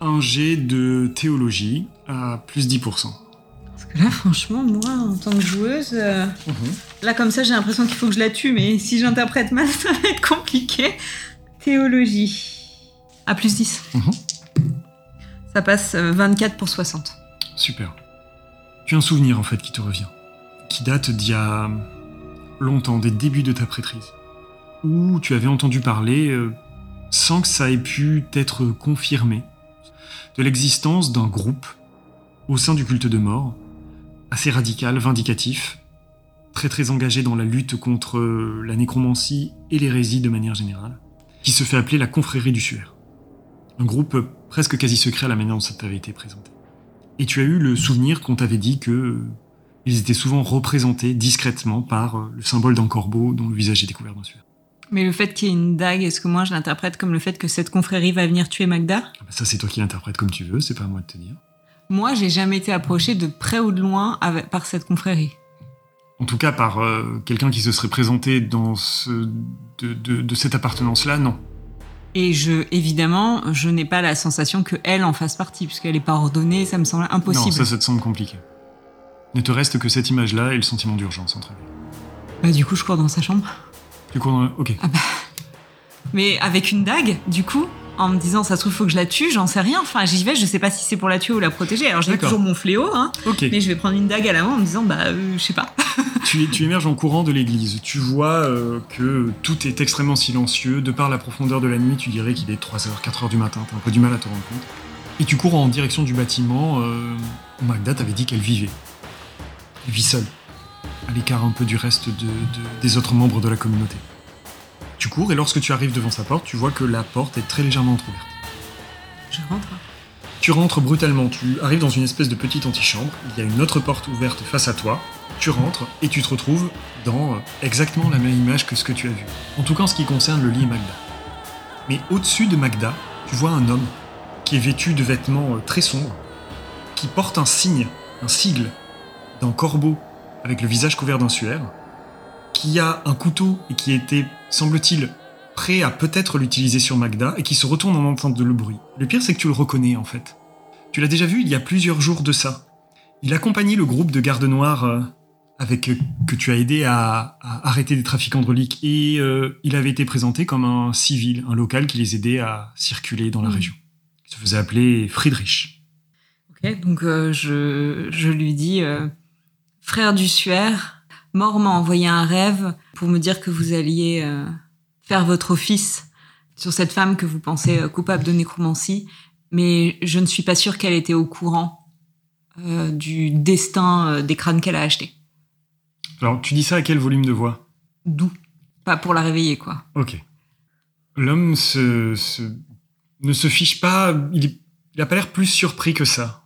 un jet de théologie à plus 10%. Parce que là, franchement, moi, en tant que joueuse, euh, Mhm. là, comme ça, j'ai l'impression qu'il faut que je la tue, mais si j'interprète mal, *laughs* ça va être compliqué. Théologie. À plus 10. Mhm. Ça passe euh, 24 pour 60. Super. Tu as un souvenir en fait qui te revient, qui date d'il y a longtemps, des débuts de ta prêtrise, où tu avais entendu parler, euh, sans que ça ait pu être confirmé, de l'existence d'un groupe au sein du culte de mort, assez radical, vindicatif, très très engagé dans la lutte contre euh, la nécromancie et l'hérésie de manière générale, qui se fait appeler la confrérie du suaire. Un groupe presque quasi secret à la manière dont ça t'avait été présenté. Et tu as eu le souvenir qu'on t'avait dit que euh, ils étaient souvent représentés discrètement par euh, le symbole d'un corbeau dont le visage était couvert d'un suaire. Mais le fait qu'il y ait une dague, est-ce que moi je l'interprète comme le fait que cette confrérie va venir tuer Magda? Ah bah ça, c'est toi qui l'interprètes comme tu veux, c'est pas à moi de te dire. Moi, j'ai jamais été approchée de près ou de loin avec- par cette confrérie. En tout cas, par euh, quelqu'un qui se serait présenté dans ce, de, de- de cette appartenance-là, non. Et je, évidemment, je n'ai pas la sensation que elle en fasse partie, puisqu'elle n'est pas ordonnée, ça me semble impossible. Non, ça, ça te semble compliqué. Ne te reste que cette image-là et le sentiment d'urgence entre eux. Bah, du coup, je cours dans sa chambre. Tu cours dans le- Ok. Mais avec une dague, du coup, en me disant, ça se trouve, faut que je la tue, j'en sais rien. Enfin, j'y vais, je sais pas si c'est pour la tuer ou la protéger. Alors, j'ai toujours mon fléau, hein, mais je vais prendre une dague à la main en me disant, bah, euh, je sais pas. *laughs* Tu, tu émerges en courant de l'église. Tu vois euh, que tout est extrêmement silencieux. De par la profondeur de la nuit, tu dirais qu'il est 3h, 4h du matin. T'as un peu du mal à te rendre compte. Et tu cours en direction du bâtiment euh, où Magda t'avait dit qu'elle vivait. Elle vit seule, à l'écart un peu du reste de- de- des autres membres de la communauté. Tu cours et lorsque tu arrives devant sa porte, tu vois que la porte est très légèrement entrouverte. Je rentre. Tu rentres brutalement, tu arrives dans une espèce de petite antichambre, il y a une autre porte ouverte face à toi, tu rentres et tu te retrouves dans euh, exactement la même image que ce que tu as vu. En tout cas en ce qui concerne le lit Magda. Mais au-dessus de Magda, tu vois un homme qui est vêtu de vêtements euh, très sombres, qui porte un signe, un sigle d'un corbeau avec le visage couvert d'un suaire, qui a un couteau et qui était, semble-t-il, prêt à peut-être l'utiliser sur Magda et qui se retourne en entendant le bruit. Le pire, c'est que tu le reconnais en fait. Tu l'as déjà vu il y a plusieurs jours de ça. Il accompagnait le groupe de gardes noirs euh, avec euh, que tu as aidé à, à arrêter des trafiquants de reliques et euh, il avait été présenté comme un civil, un local qui les aidait à circuler dans la Mm. région. Il se faisait appeler Friedrich. Ok, donc euh, je, je lui dis, frère du suaire, mort m'a envoyé un rêve pour me dire que vous alliez euh, faire votre office sur cette femme que vous pensez euh, coupable de nécromancie, mais je ne suis pas sûre qu'elle était au courant euh, du destin euh, des crânes qu'elle a achetés. Alors, tu dis ça à quel volume de voix? D'où Pas pour la réveiller, quoi. Ok. L'homme se, se- ne se fiche pas, il, est- il a pas l'air plus surpris que ça.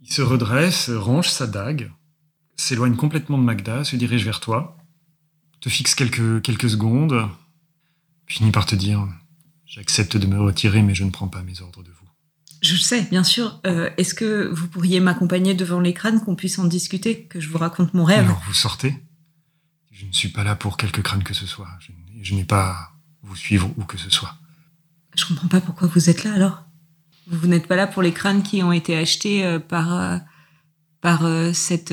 Il se redresse, range sa dague, s'éloigne complètement de Magda, se dirige vers toi, te fixe quelques, quelques secondes, finit par te dire J'accepte de me retirer, mais je ne prends pas mes ordres de vous. Je le sais, bien sûr. Euh, Est-ce que vous pourriez m'accompagner devant les crânes, qu'on puisse en discuter, que je vous raconte mon rêve? Alors vous sortez Je ne suis pas là pour quelque crâne que ce soit. Je, n'ai- pas à vous suivre où que ce soit. Je comprends pas pourquoi vous êtes là alors. Vous, n'êtes pas là pour les crânes qui ont été achetés euh, par, euh, par cette,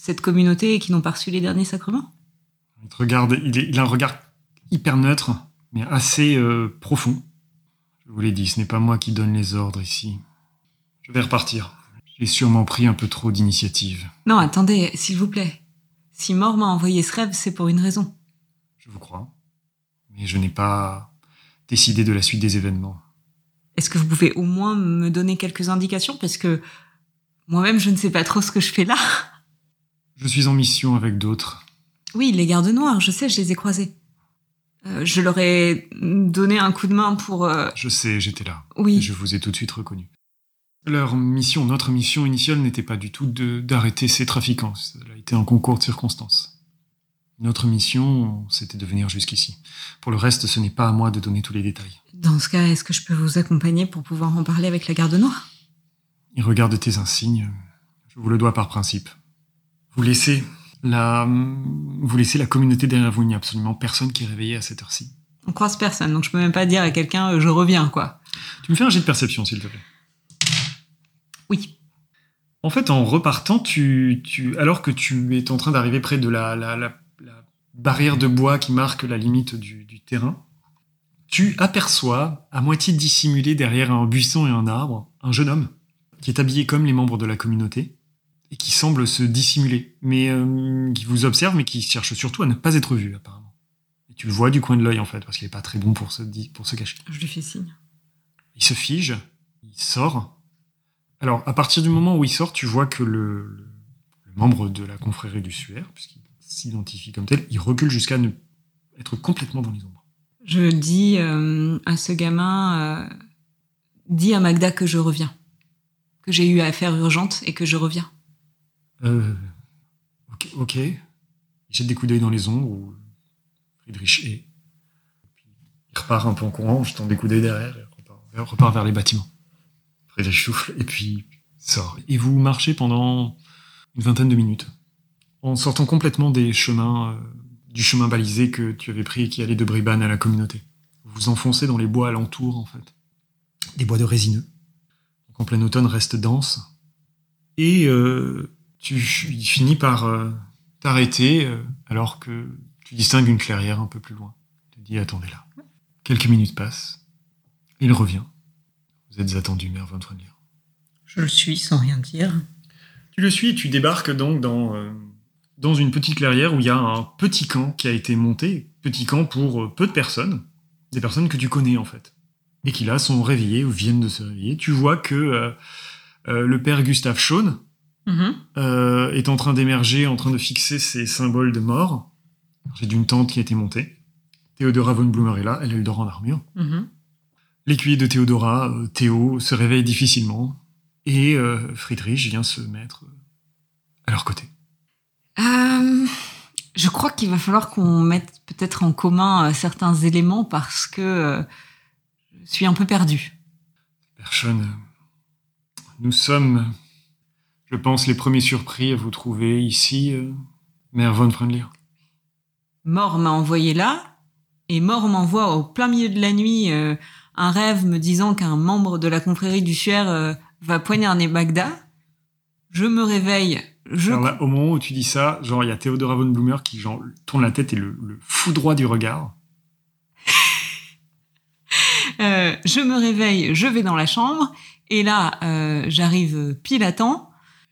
cette communauté et qui n'ont pas reçu les derniers sacrements? Il regarde, il, est- il a un regard hyper neutre, mais assez euh, profond. Je vous l'ai dit, ce n'est pas moi qui donne les ordres ici. Je vais repartir. J'ai sûrement pris un peu trop d'initiative. Non, attendez, s'il vous plaît. Si Mort m'a envoyé ce rêve, c'est pour une raison. Je vous crois. Mais je n'ai pas décidé de la suite des événements. Est-ce que vous pouvez au moins me donner quelques indications? Parce que moi-même, je ne sais pas trop ce que je fais là. Je suis en mission avec d'autres. Oui, les gardes noirs, je sais, je les ai croisés. Euh, je leur ai donné un coup de main pour... euh, Je sais, j'étais là. Oui, Je vous ai tout de suite reconnu. Leur mission, notre mission initiale n'était pas du tout de- d'arrêter ces trafiquants. Ça a été un concours de circonstances. Notre mission, c'était de venir jusqu'ici. Pour le reste, ce n'est pas à moi de donner tous les détails. dans ce cas, est-ce que je peux vous accompagner pour pouvoir en parler avec la garde noire? Et regarde tes insignes. Je vous le dois par principe. Vous laissez la, vous laissez la communauté derrière vous. Il n'y a absolument personne qui est réveillé à cette heure-ci. On croise personne, donc je peux même pas dire à quelqu'un euh, je reviens, quoi. Tu me fais un jet de perception, s'il te plaît. Oui. En fait, en repartant, tu, tu, alors que tu es en train d'arriver près de la, la, la- la barrière de bois qui marque la limite du, du terrain, tu aperçois, à moitié dissimulé derrière un buisson et un arbre, un jeune homme qui est habillé comme les membres de la communauté et qui semble se dissimuler, mais euh, qui vous observe, mais qui cherche surtout à ne pas être vu, apparemment. Et tu le vois du coin de l'œil, en fait, parce qu'il n'est pas très bon pour se, pour se cacher. Je lui fais signe. Il se fige, il sort. Alors, à partir du moment où il sort, tu vois que le, le- le membre de la confrérie du Suaire, puisqu'il s'identifie comme tel, il recule jusqu'à ne être complètement dans les ombres. Je dis euh, à ce gamin, euh, dis à Magda que je reviens. Que j'ai eu affaire urgente et que je reviens. Euh, ok. Il jette des coups d'œil dans les ombres où Friedrich est. Il repart un peu en courant, jetant des coups d'œil derrière et repart repart vers les bâtiments. Friedrich souffle et puis sort. Et vous marchez pendant une vingtaine de minutes, en sortant complètement des chemins, euh, du chemin balisé que tu avais pris et qui allait de Bribane à la communauté. Vous vous enfoncez dans les bois alentours, en fait. Des bois de résineux. Donc en plein automne reste dense. Et euh, tu il finit par euh, t'arrêter euh, alors que tu distingues une clairière un peu plus loin. Tu te dis attendez là. Quelques minutes passent. Il revient. Vous êtes attendu, Mère von Freundlir. Je le suis sans rien dire. Tu le suis, tu débarques donc dans, euh, dans une petite clairière où il y a un petit camp qui a été monté. Petit camp pour euh, peu de personnes. Des personnes que tu connais en fait. Et qui là sont réveillées ou viennent de se réveiller. Tu vois que euh, euh, le père Gustave Schaune, Mhm. euh, est en train d'émerger, en train de fixer ses symboles de mort. J'ai d'une tente qui a été montée. Théodora von Blumer est là, elle, elle dort en armure. Mhm. L'écuyer de Théodora, euh, Théo, se réveille difficilement. Et euh, Friedrich vient se mettre à leur côté. Euh, je crois qu'il va falloir qu'on mette peut-être en commun certains éléments parce que euh, je suis un peu perdue. Personne. Nous sommes, je pense, les premiers surpris à vous trouver ici, euh, Mère von Freundlir. Mort m'a envoyé là, et Mort m'envoie au plein milieu de la nuit euh, un rêve me disant qu'un membre de la confrérie du Suaire euh, va poignarder Magda. Je me réveille, je... Alors là, au moment où tu dis ça, genre, il y a Théodora von Blumer qui genre, tourne la tête et le, le foudroie du regard. Euh, je me réveille, je vais dans la chambre, et là, j'arrive pile à temps.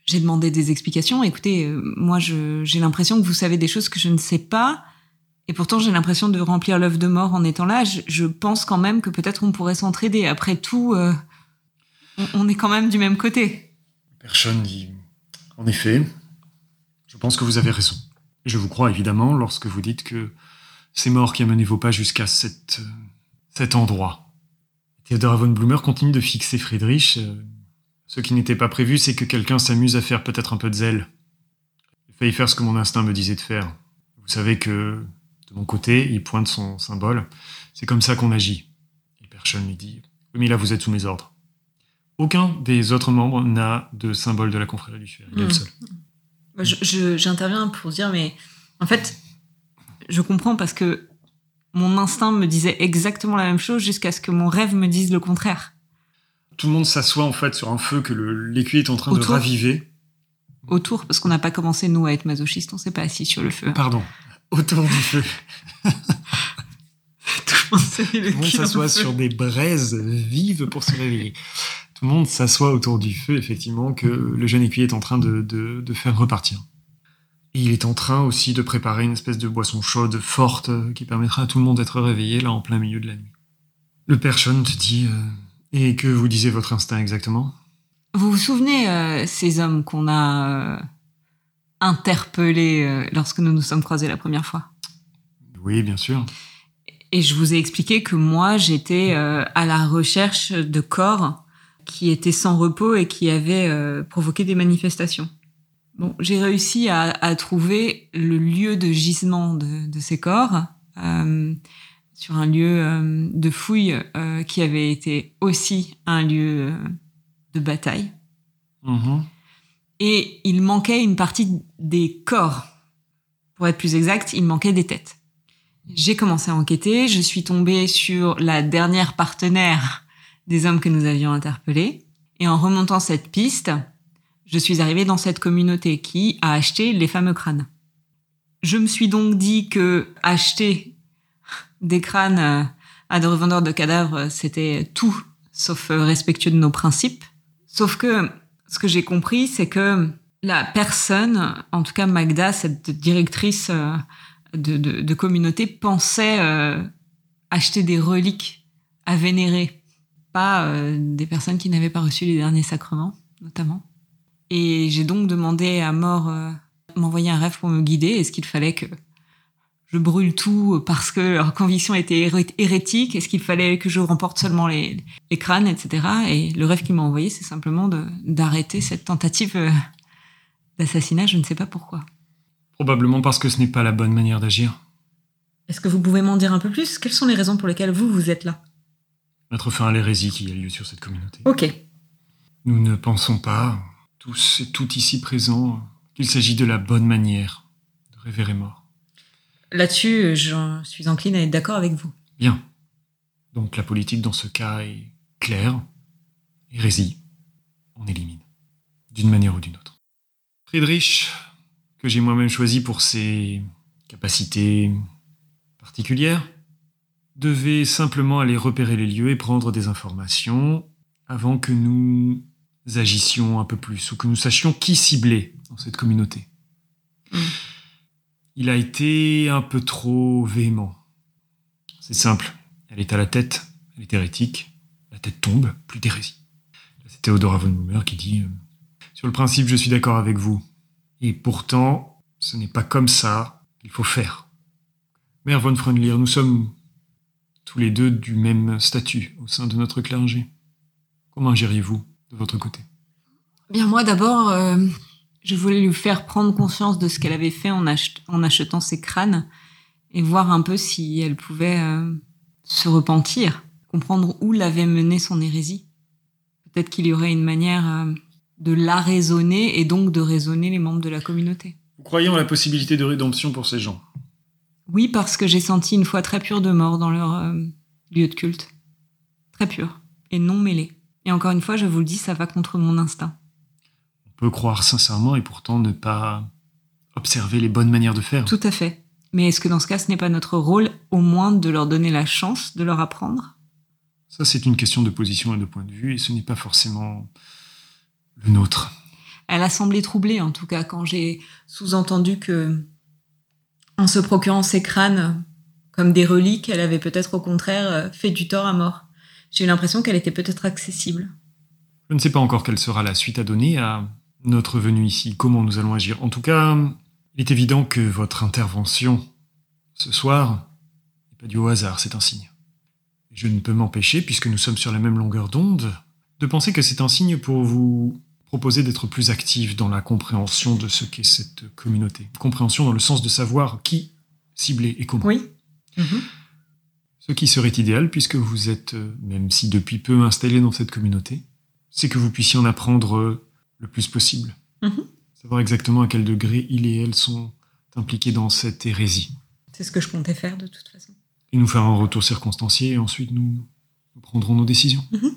J'ai demandé des explications. Écoutez, euh, moi, j'ai l'impression que vous savez des choses que je ne sais pas, et pourtant, j'ai l'impression de remplir l'œuf de mort en étant là. Je, je pense quand même que peut-être on pourrait s'entraider. Après tout, euh, on, est quand même du même côté. Personne dit. En effet, je pense que vous avez raison. Je vous crois évidemment lorsque vous dites que c'est mort qui a mené vos pas jusqu'à euh, cet endroit. Theodora von Blumer continue de fixer Friedrich. Ce qui n'était pas prévu, c'est que quelqu'un s'amuse à faire peut-être un peu de zèle. J'ai failli faire ce que mon instinct me disait de faire. Vous savez que, de mon côté, il pointe son symbole. C'est comme ça qu'on agit. Et personne lui dit Oui, mais là, vous êtes sous mes ordres. Aucun des autres membres n'a de symbole de la confrérie du Suaire. Il est le Mm. seul. J'interviens pour dire, mais en fait, je comprends parce que mon instinct me disait exactement la même chose jusqu'à ce que mon rêve me dise le contraire. Tout le monde s'assoit en fait sur un feu que l'écuyer est en train de raviver. Autour, parce qu'on n'a pas commencé, nous, à être masochistes, on s'est pas assis sur le feu. Pardon. Autour du feu. *laughs* Tout le monde le Tout s'assoit sur des braises vives pour se réveiller. Tout le monde s'assoit autour du feu, effectivement, que le jeune écuyer est en train de, de- de faire repartir. Et il est en train aussi de préparer une espèce de boisson chaude, forte, qui permettra à tout le monde d'être réveillé là en plein milieu de la nuit. Le père Sean te dit euh, Et que vous disiez votre instinct exactement? Vous vous souvenez, euh, ces hommes qu'on a euh, interpellé euh, lorsque nous nous sommes croisés la première fois? Oui, bien sûr. Et je vous ai expliqué que moi, j'étais à la recherche de corps qui étaient sans repos et qui avaient provoqué des manifestations. Bon, j'ai réussi à, à, trouver le lieu de gisement de, de ces corps sur un lieu euh, de fouille euh, qui avait été aussi un lieu de bataille. Mhm. Et il manquait une partie des corps. Pour être plus exact, il manquait des têtes. J'ai commencé à enquêter, je suis tombée sur la dernière partenaire des hommes que nous avions interpellés. Et en remontant cette piste, je suis arrivée dans cette communauté qui a acheté les fameux crânes. Je me suis donc dit que acheter des crânes euh, à des revendeurs de cadavres, c'était tout sauf euh, respectueux de nos principes. Sauf que ce que j'ai compris, c'est que la personne, en tout cas Magda, cette directrice euh, de, communauté, pensait euh, acheter des reliques à vénérer, pas euh, des personnes qui n'avaient pas reçu les derniers sacrements, notamment. Et j'ai donc demandé à mort euh, m'envoyer un rêve pour me guider. Est-ce qu'il fallait que je brûle tout parce que leur conviction était hérétique Est-ce qu'il fallait que je remporte seulement les, les crânes, etc. Et le rêve qu'il m'a envoyé, c'est simplement d'arrêter cette tentative euh, d'assassinat. Je ne sais pas pourquoi. Probablement parce que ce n'est pas la bonne manière d'agir. Est-ce que vous pouvez m'en dire un peu plus? Quelles sont les raisons pour lesquelles vous, vous êtes là? Mettre fin à l'hérésie qui a lieu sur cette communauté. Ok. Nous ne pensons pas, tous et toutes ici présents, qu'il s'agit de la bonne manière de révérer mort. Là-dessus, je suis encline à être d'accord avec vous. Bien. Donc la politique dans ce cas est claire. Hérésie, on élimine. D'une manière ou d'une autre. Friedrich, que j'ai moi-même choisi pour ses capacités particulières, devait simplement aller repérer les lieux et prendre des informations avant que nous agissions un peu plus ou que nous sachions qui cibler dans cette communauté. Mm. Il a été un peu trop véhément. C'est simple. Elle est à la tête, elle est hérétique. La tête tombe, plus d'hérésie. C'est Théodora von Blumer qui dit euh, Sur le principe, je suis d'accord avec vous. Et pourtant, ce n'est pas comme ça qu'il faut faire. Mère von Freundlir, nous sommes tous les deux du même statut au sein de notre clergé. Comment gériez-vous de votre côté? Bien, moi d'abord, euh, je voulais lui faire prendre conscience de ce qu'elle avait fait en, ach en, achetant ses crânes et voir un peu si elle pouvait euh, se repentir, comprendre où l'avait mené son hérésie. Peut-être qu'il y aurait une manière euh, de la raisonner et donc de raisonner les membres de la communauté. Vous croyez en la possibilité de rédemption pour ces gens? Oui, parce que j'ai senti une foi très pure de mort dans leur euh, lieu de culte. Très pure et non mêlée. Et encore une fois, je vous le dis, ça va contre mon instinct. On peut croire sincèrement et pourtant ne pas observer les bonnes manières de faire. Tout à fait. Mais est-ce que dans ce cas, ce n'est pas notre rôle, au moins, de leur donner la chance de leur apprendre? Ça, c'est une question de position et de point de vue, et ce n'est pas forcément le nôtre. Elle a semblé troublée, en tout cas, quand j'ai sous-entendu que, en se procurant ces crânes comme des reliques, elle avait peut-être au contraire fait du tort à mort. J'ai eu l'impression qu'elle était peut-être accessible. Je ne sais pas encore quelle sera la suite à donner à notre venue ici, comment nous allons agir. En tout cas, il est évident que votre intervention ce soir n'est pas due au hasard, c'est un signe. Je ne peux m'empêcher, puisque nous sommes sur la même longueur d'onde, de penser que c'est un signe pour vous proposer d'être plus actif dans la compréhension de ce qu'est cette communauté. Compréhension dans le sens de savoir qui cibler et comment. Oui. Mmh. Ce qui serait idéal, puisque vous êtes, même si depuis peu installé dans cette communauté, c'est que vous puissiez en apprendre le plus possible. Mmh. Savoir exactement à quel degré il et elle sont impliqués dans cette hérésie. C'est ce que je comptais faire de toute façon. Et nous faire un retour circonstancié, et ensuite nous, nous prendrons nos décisions. Mmh.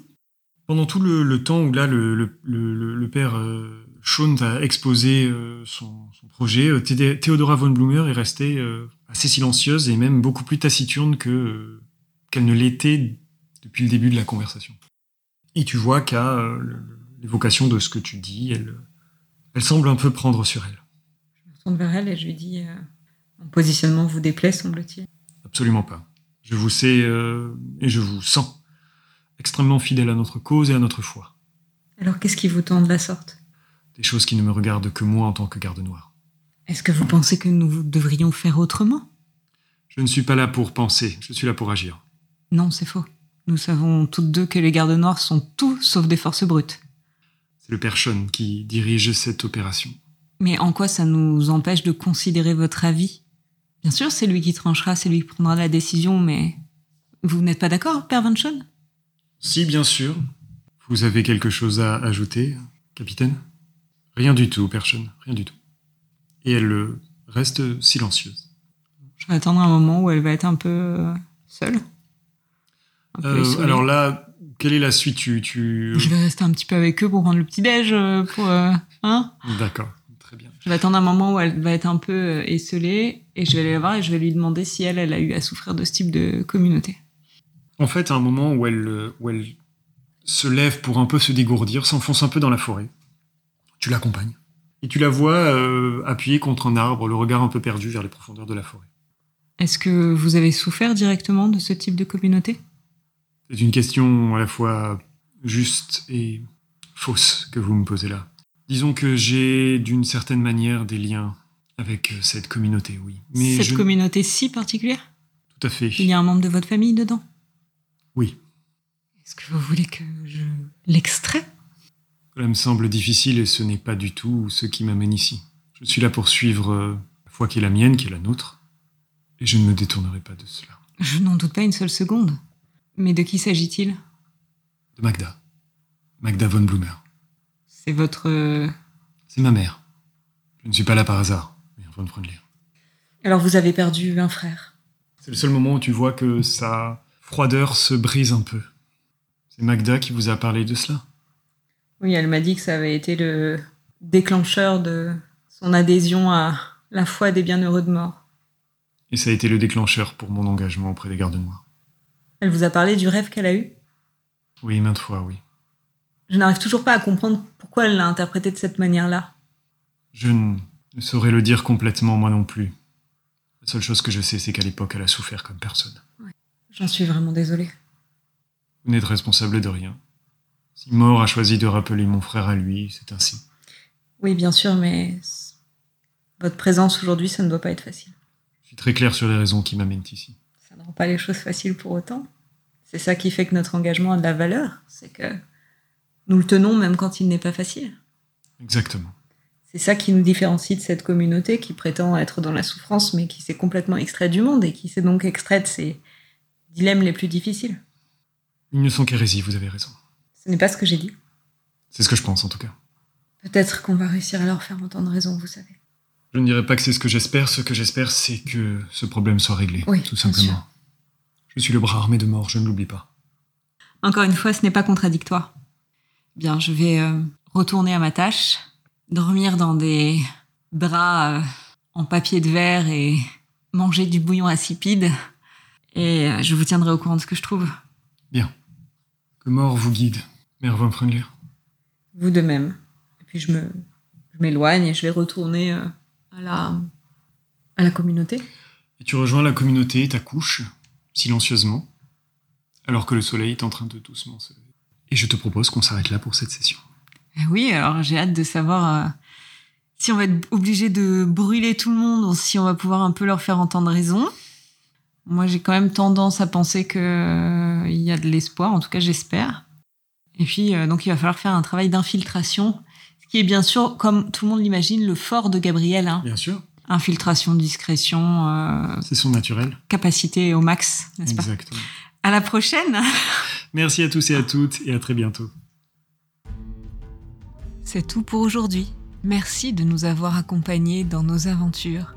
Pendant tout le, le, temps où là, le, le, le père euh, Sean a exposé euh, son, son, projet, euh, Théodora von Blumer est restée euh, assez silencieuse et même beaucoup plus taciturne que qu'elle ne l'était depuis le début de la conversation. Et tu vois qu'à l'évocation de ce que tu dis, elle, elle semble un peu prendre sur elle. Je me tourne vers elle et je lui dis euh, Mon positionnement vous déplaît, semble-t-il Absolument pas. Je vous sais euh, et je vous sens extrêmement fidèle à notre cause et à notre foi. Alors qu'est-ce qui vous tend de la sorte? Des choses qui ne me regardent que moi en tant que garde noir. Est-ce que vous pensez que nous devrions faire autrement? Je ne suis pas là pour penser, je suis là pour agir. Non, c'est faux. Nous savons toutes deux que les gardes noirs sont tout sauf des forces brutes. C'est le père Sean qui dirige cette opération. Mais en quoi ça nous empêche de considérer votre avis? Bien sûr, c'est lui qui tranchera, c'est lui qui prendra la décision, mais vous n'êtes pas d'accord, Père Van Schoen Si, bien sûr. Vous avez quelque chose à ajouter, capitaine? Rien du tout, Père Sean, rien du tout. Et elle reste silencieuse. Je vais attendre un moment où elle va être un peu seule. Un peu Euh, alors là, quelle est la suite tu, tu... Je vais rester un petit peu avec eux pour prendre le petit-déj, euh, pour... euh, hein D'accord, très bien. Je vais attendre un moment où elle va être un peu euh, esselée, et je vais aller la voir et je vais lui demander si elle, elle a eu à souffrir de ce type de communauté. En fait, à un moment où elle, euh, où elle se lève pour un peu se dégourdir, s'enfonce un peu dans la forêt, tu l'accompagnes. Et tu la vois euh, appuyée contre un arbre, le regard un peu perdu vers les profondeurs de la forêt. Est-ce que vous avez souffert directement de ce type de communauté? C'est une question à la fois juste et fausse que vous me posez là. Disons que j'ai d'une certaine manière des liens avec euh, cette communauté, oui. Mais Cette je... communauté si particulière? Tout à fait. Il y a un membre de votre famille dedans? Oui. Est-ce que vous voulez que je l'extrais? Cela me semble difficile et ce n'est pas du tout ce qui m'amène ici. Je suis là pour suivre euh, la foi qui est la mienne, qui est la nôtre, et je ne me détournerai pas de cela. Je n'en doute pas une seule seconde. Mais de qui s'agit-il? De Magda. Magda von Blumer. C'est votre... euh, C'est ma mère. Je ne suis pas là par hasard, mais. Alors vous avez perdu un frère. C'est le seul moment où tu vois que sa froideur se brise un peu. C'est Magda qui vous a parlé de cela Oui, elle m'a dit que ça avait été le déclencheur de son adhésion à la foi des bienheureux de mort. Et ça a été le déclencheur pour mon engagement auprès des gardes noirs. Elle vous a parlé du rêve qu'elle a eu? Oui, maintes fois, oui. Je n'arrive toujours pas à comprendre pourquoi elle l'a interprété de cette manière-là. Je ne saurais le dire complètement, moi non plus. La seule chose que je sais, c'est qu'à l'époque, elle a souffert comme personne. J'en suis vraiment désolée. Vous n'êtes responsable de rien. Si Mort a choisi de rappeler mon frère à lui, c'est ainsi. Oui, bien sûr, mais votre présence aujourd'hui, ça ne doit pas être facile. Je suis très clair sur les raisons qui m'amènent ici. Rend pas les choses faciles pour autant. C'est ça qui fait que notre engagement a de la valeur. C'est que nous le tenons même quand il n'est pas facile. Exactement. C'est ça qui nous différencie de cette communauté qui prétend être dans la souffrance, mais qui s'est complètement extraite du monde et qui s'est donc extraite de ses dilemmes les plus difficiles. Ils ne sont qu'hérésie, vous avez raison. Ce n'est pas ce que j'ai dit. C'est ce que je pense, en tout cas. Peut-être qu'on va réussir à leur faire entendre raison, vous savez. Je ne dirais pas que c'est ce que j'espère. Ce que j'espère, c'est que ce problème soit réglé. Oui, tout simplement. sûr. Je suis le bras armé de mort, je ne l'oublie pas. Encore une fois, ce n'est pas contradictoire. Bien, je vais euh, retourner à ma tâche, dormir dans des draps euh, en papier de verre et manger du bouillon insipide. Et euh, je vous tiendrai au courant de ce que je trouve. Bien. Que mort vous guide, Mère Von Freundler. Vous de même. Et puis je me, je m'éloigne et je vais retourner euh, à la, à la communauté. Et tu rejoins la communauté, ta couche, silencieusement, alors que le soleil est en train de doucement se lever. Et je te propose qu'on s'arrête là pour cette session. Eh Oui, alors j'ai hâte de savoir euh, si on va être obligé de brûler tout le monde ou si on va pouvoir un peu leur faire entendre raison. Moi, j'ai quand même tendance à penser que euh, y a de l'espoir, en tout cas j'espère. Et puis, euh, donc, il va falloir faire un travail d'infiltration, ce qui est bien sûr, comme tout le monde l'imagine, le fort de Gabriel. hein. Bien sûr. Infiltration, discrétion, euh, C'est son naturel. capacité au max, n'est-ce pas Exactement. À la prochaine *laughs* Merci à tous et à toutes, et à très bientôt. C'est tout pour aujourd'hui. Merci de nous avoir accompagnés dans nos aventures.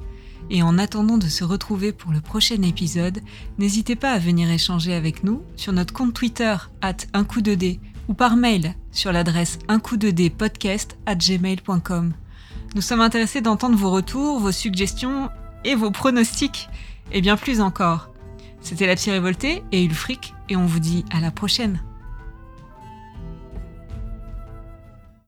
Et en attendant de se retrouver pour le prochain épisode, n'hésitez pas à venir échanger avec nous sur notre compte Twitter at un coup de dé ou par mail sur l'adresse un coup de dé podcast at gmail.com. Nous sommes intéressés d'entendre vos retours, vos suggestions et vos pronostics, et bien plus encore. C'était la psy révoltée et Ulfric, et on vous dit à la prochaine.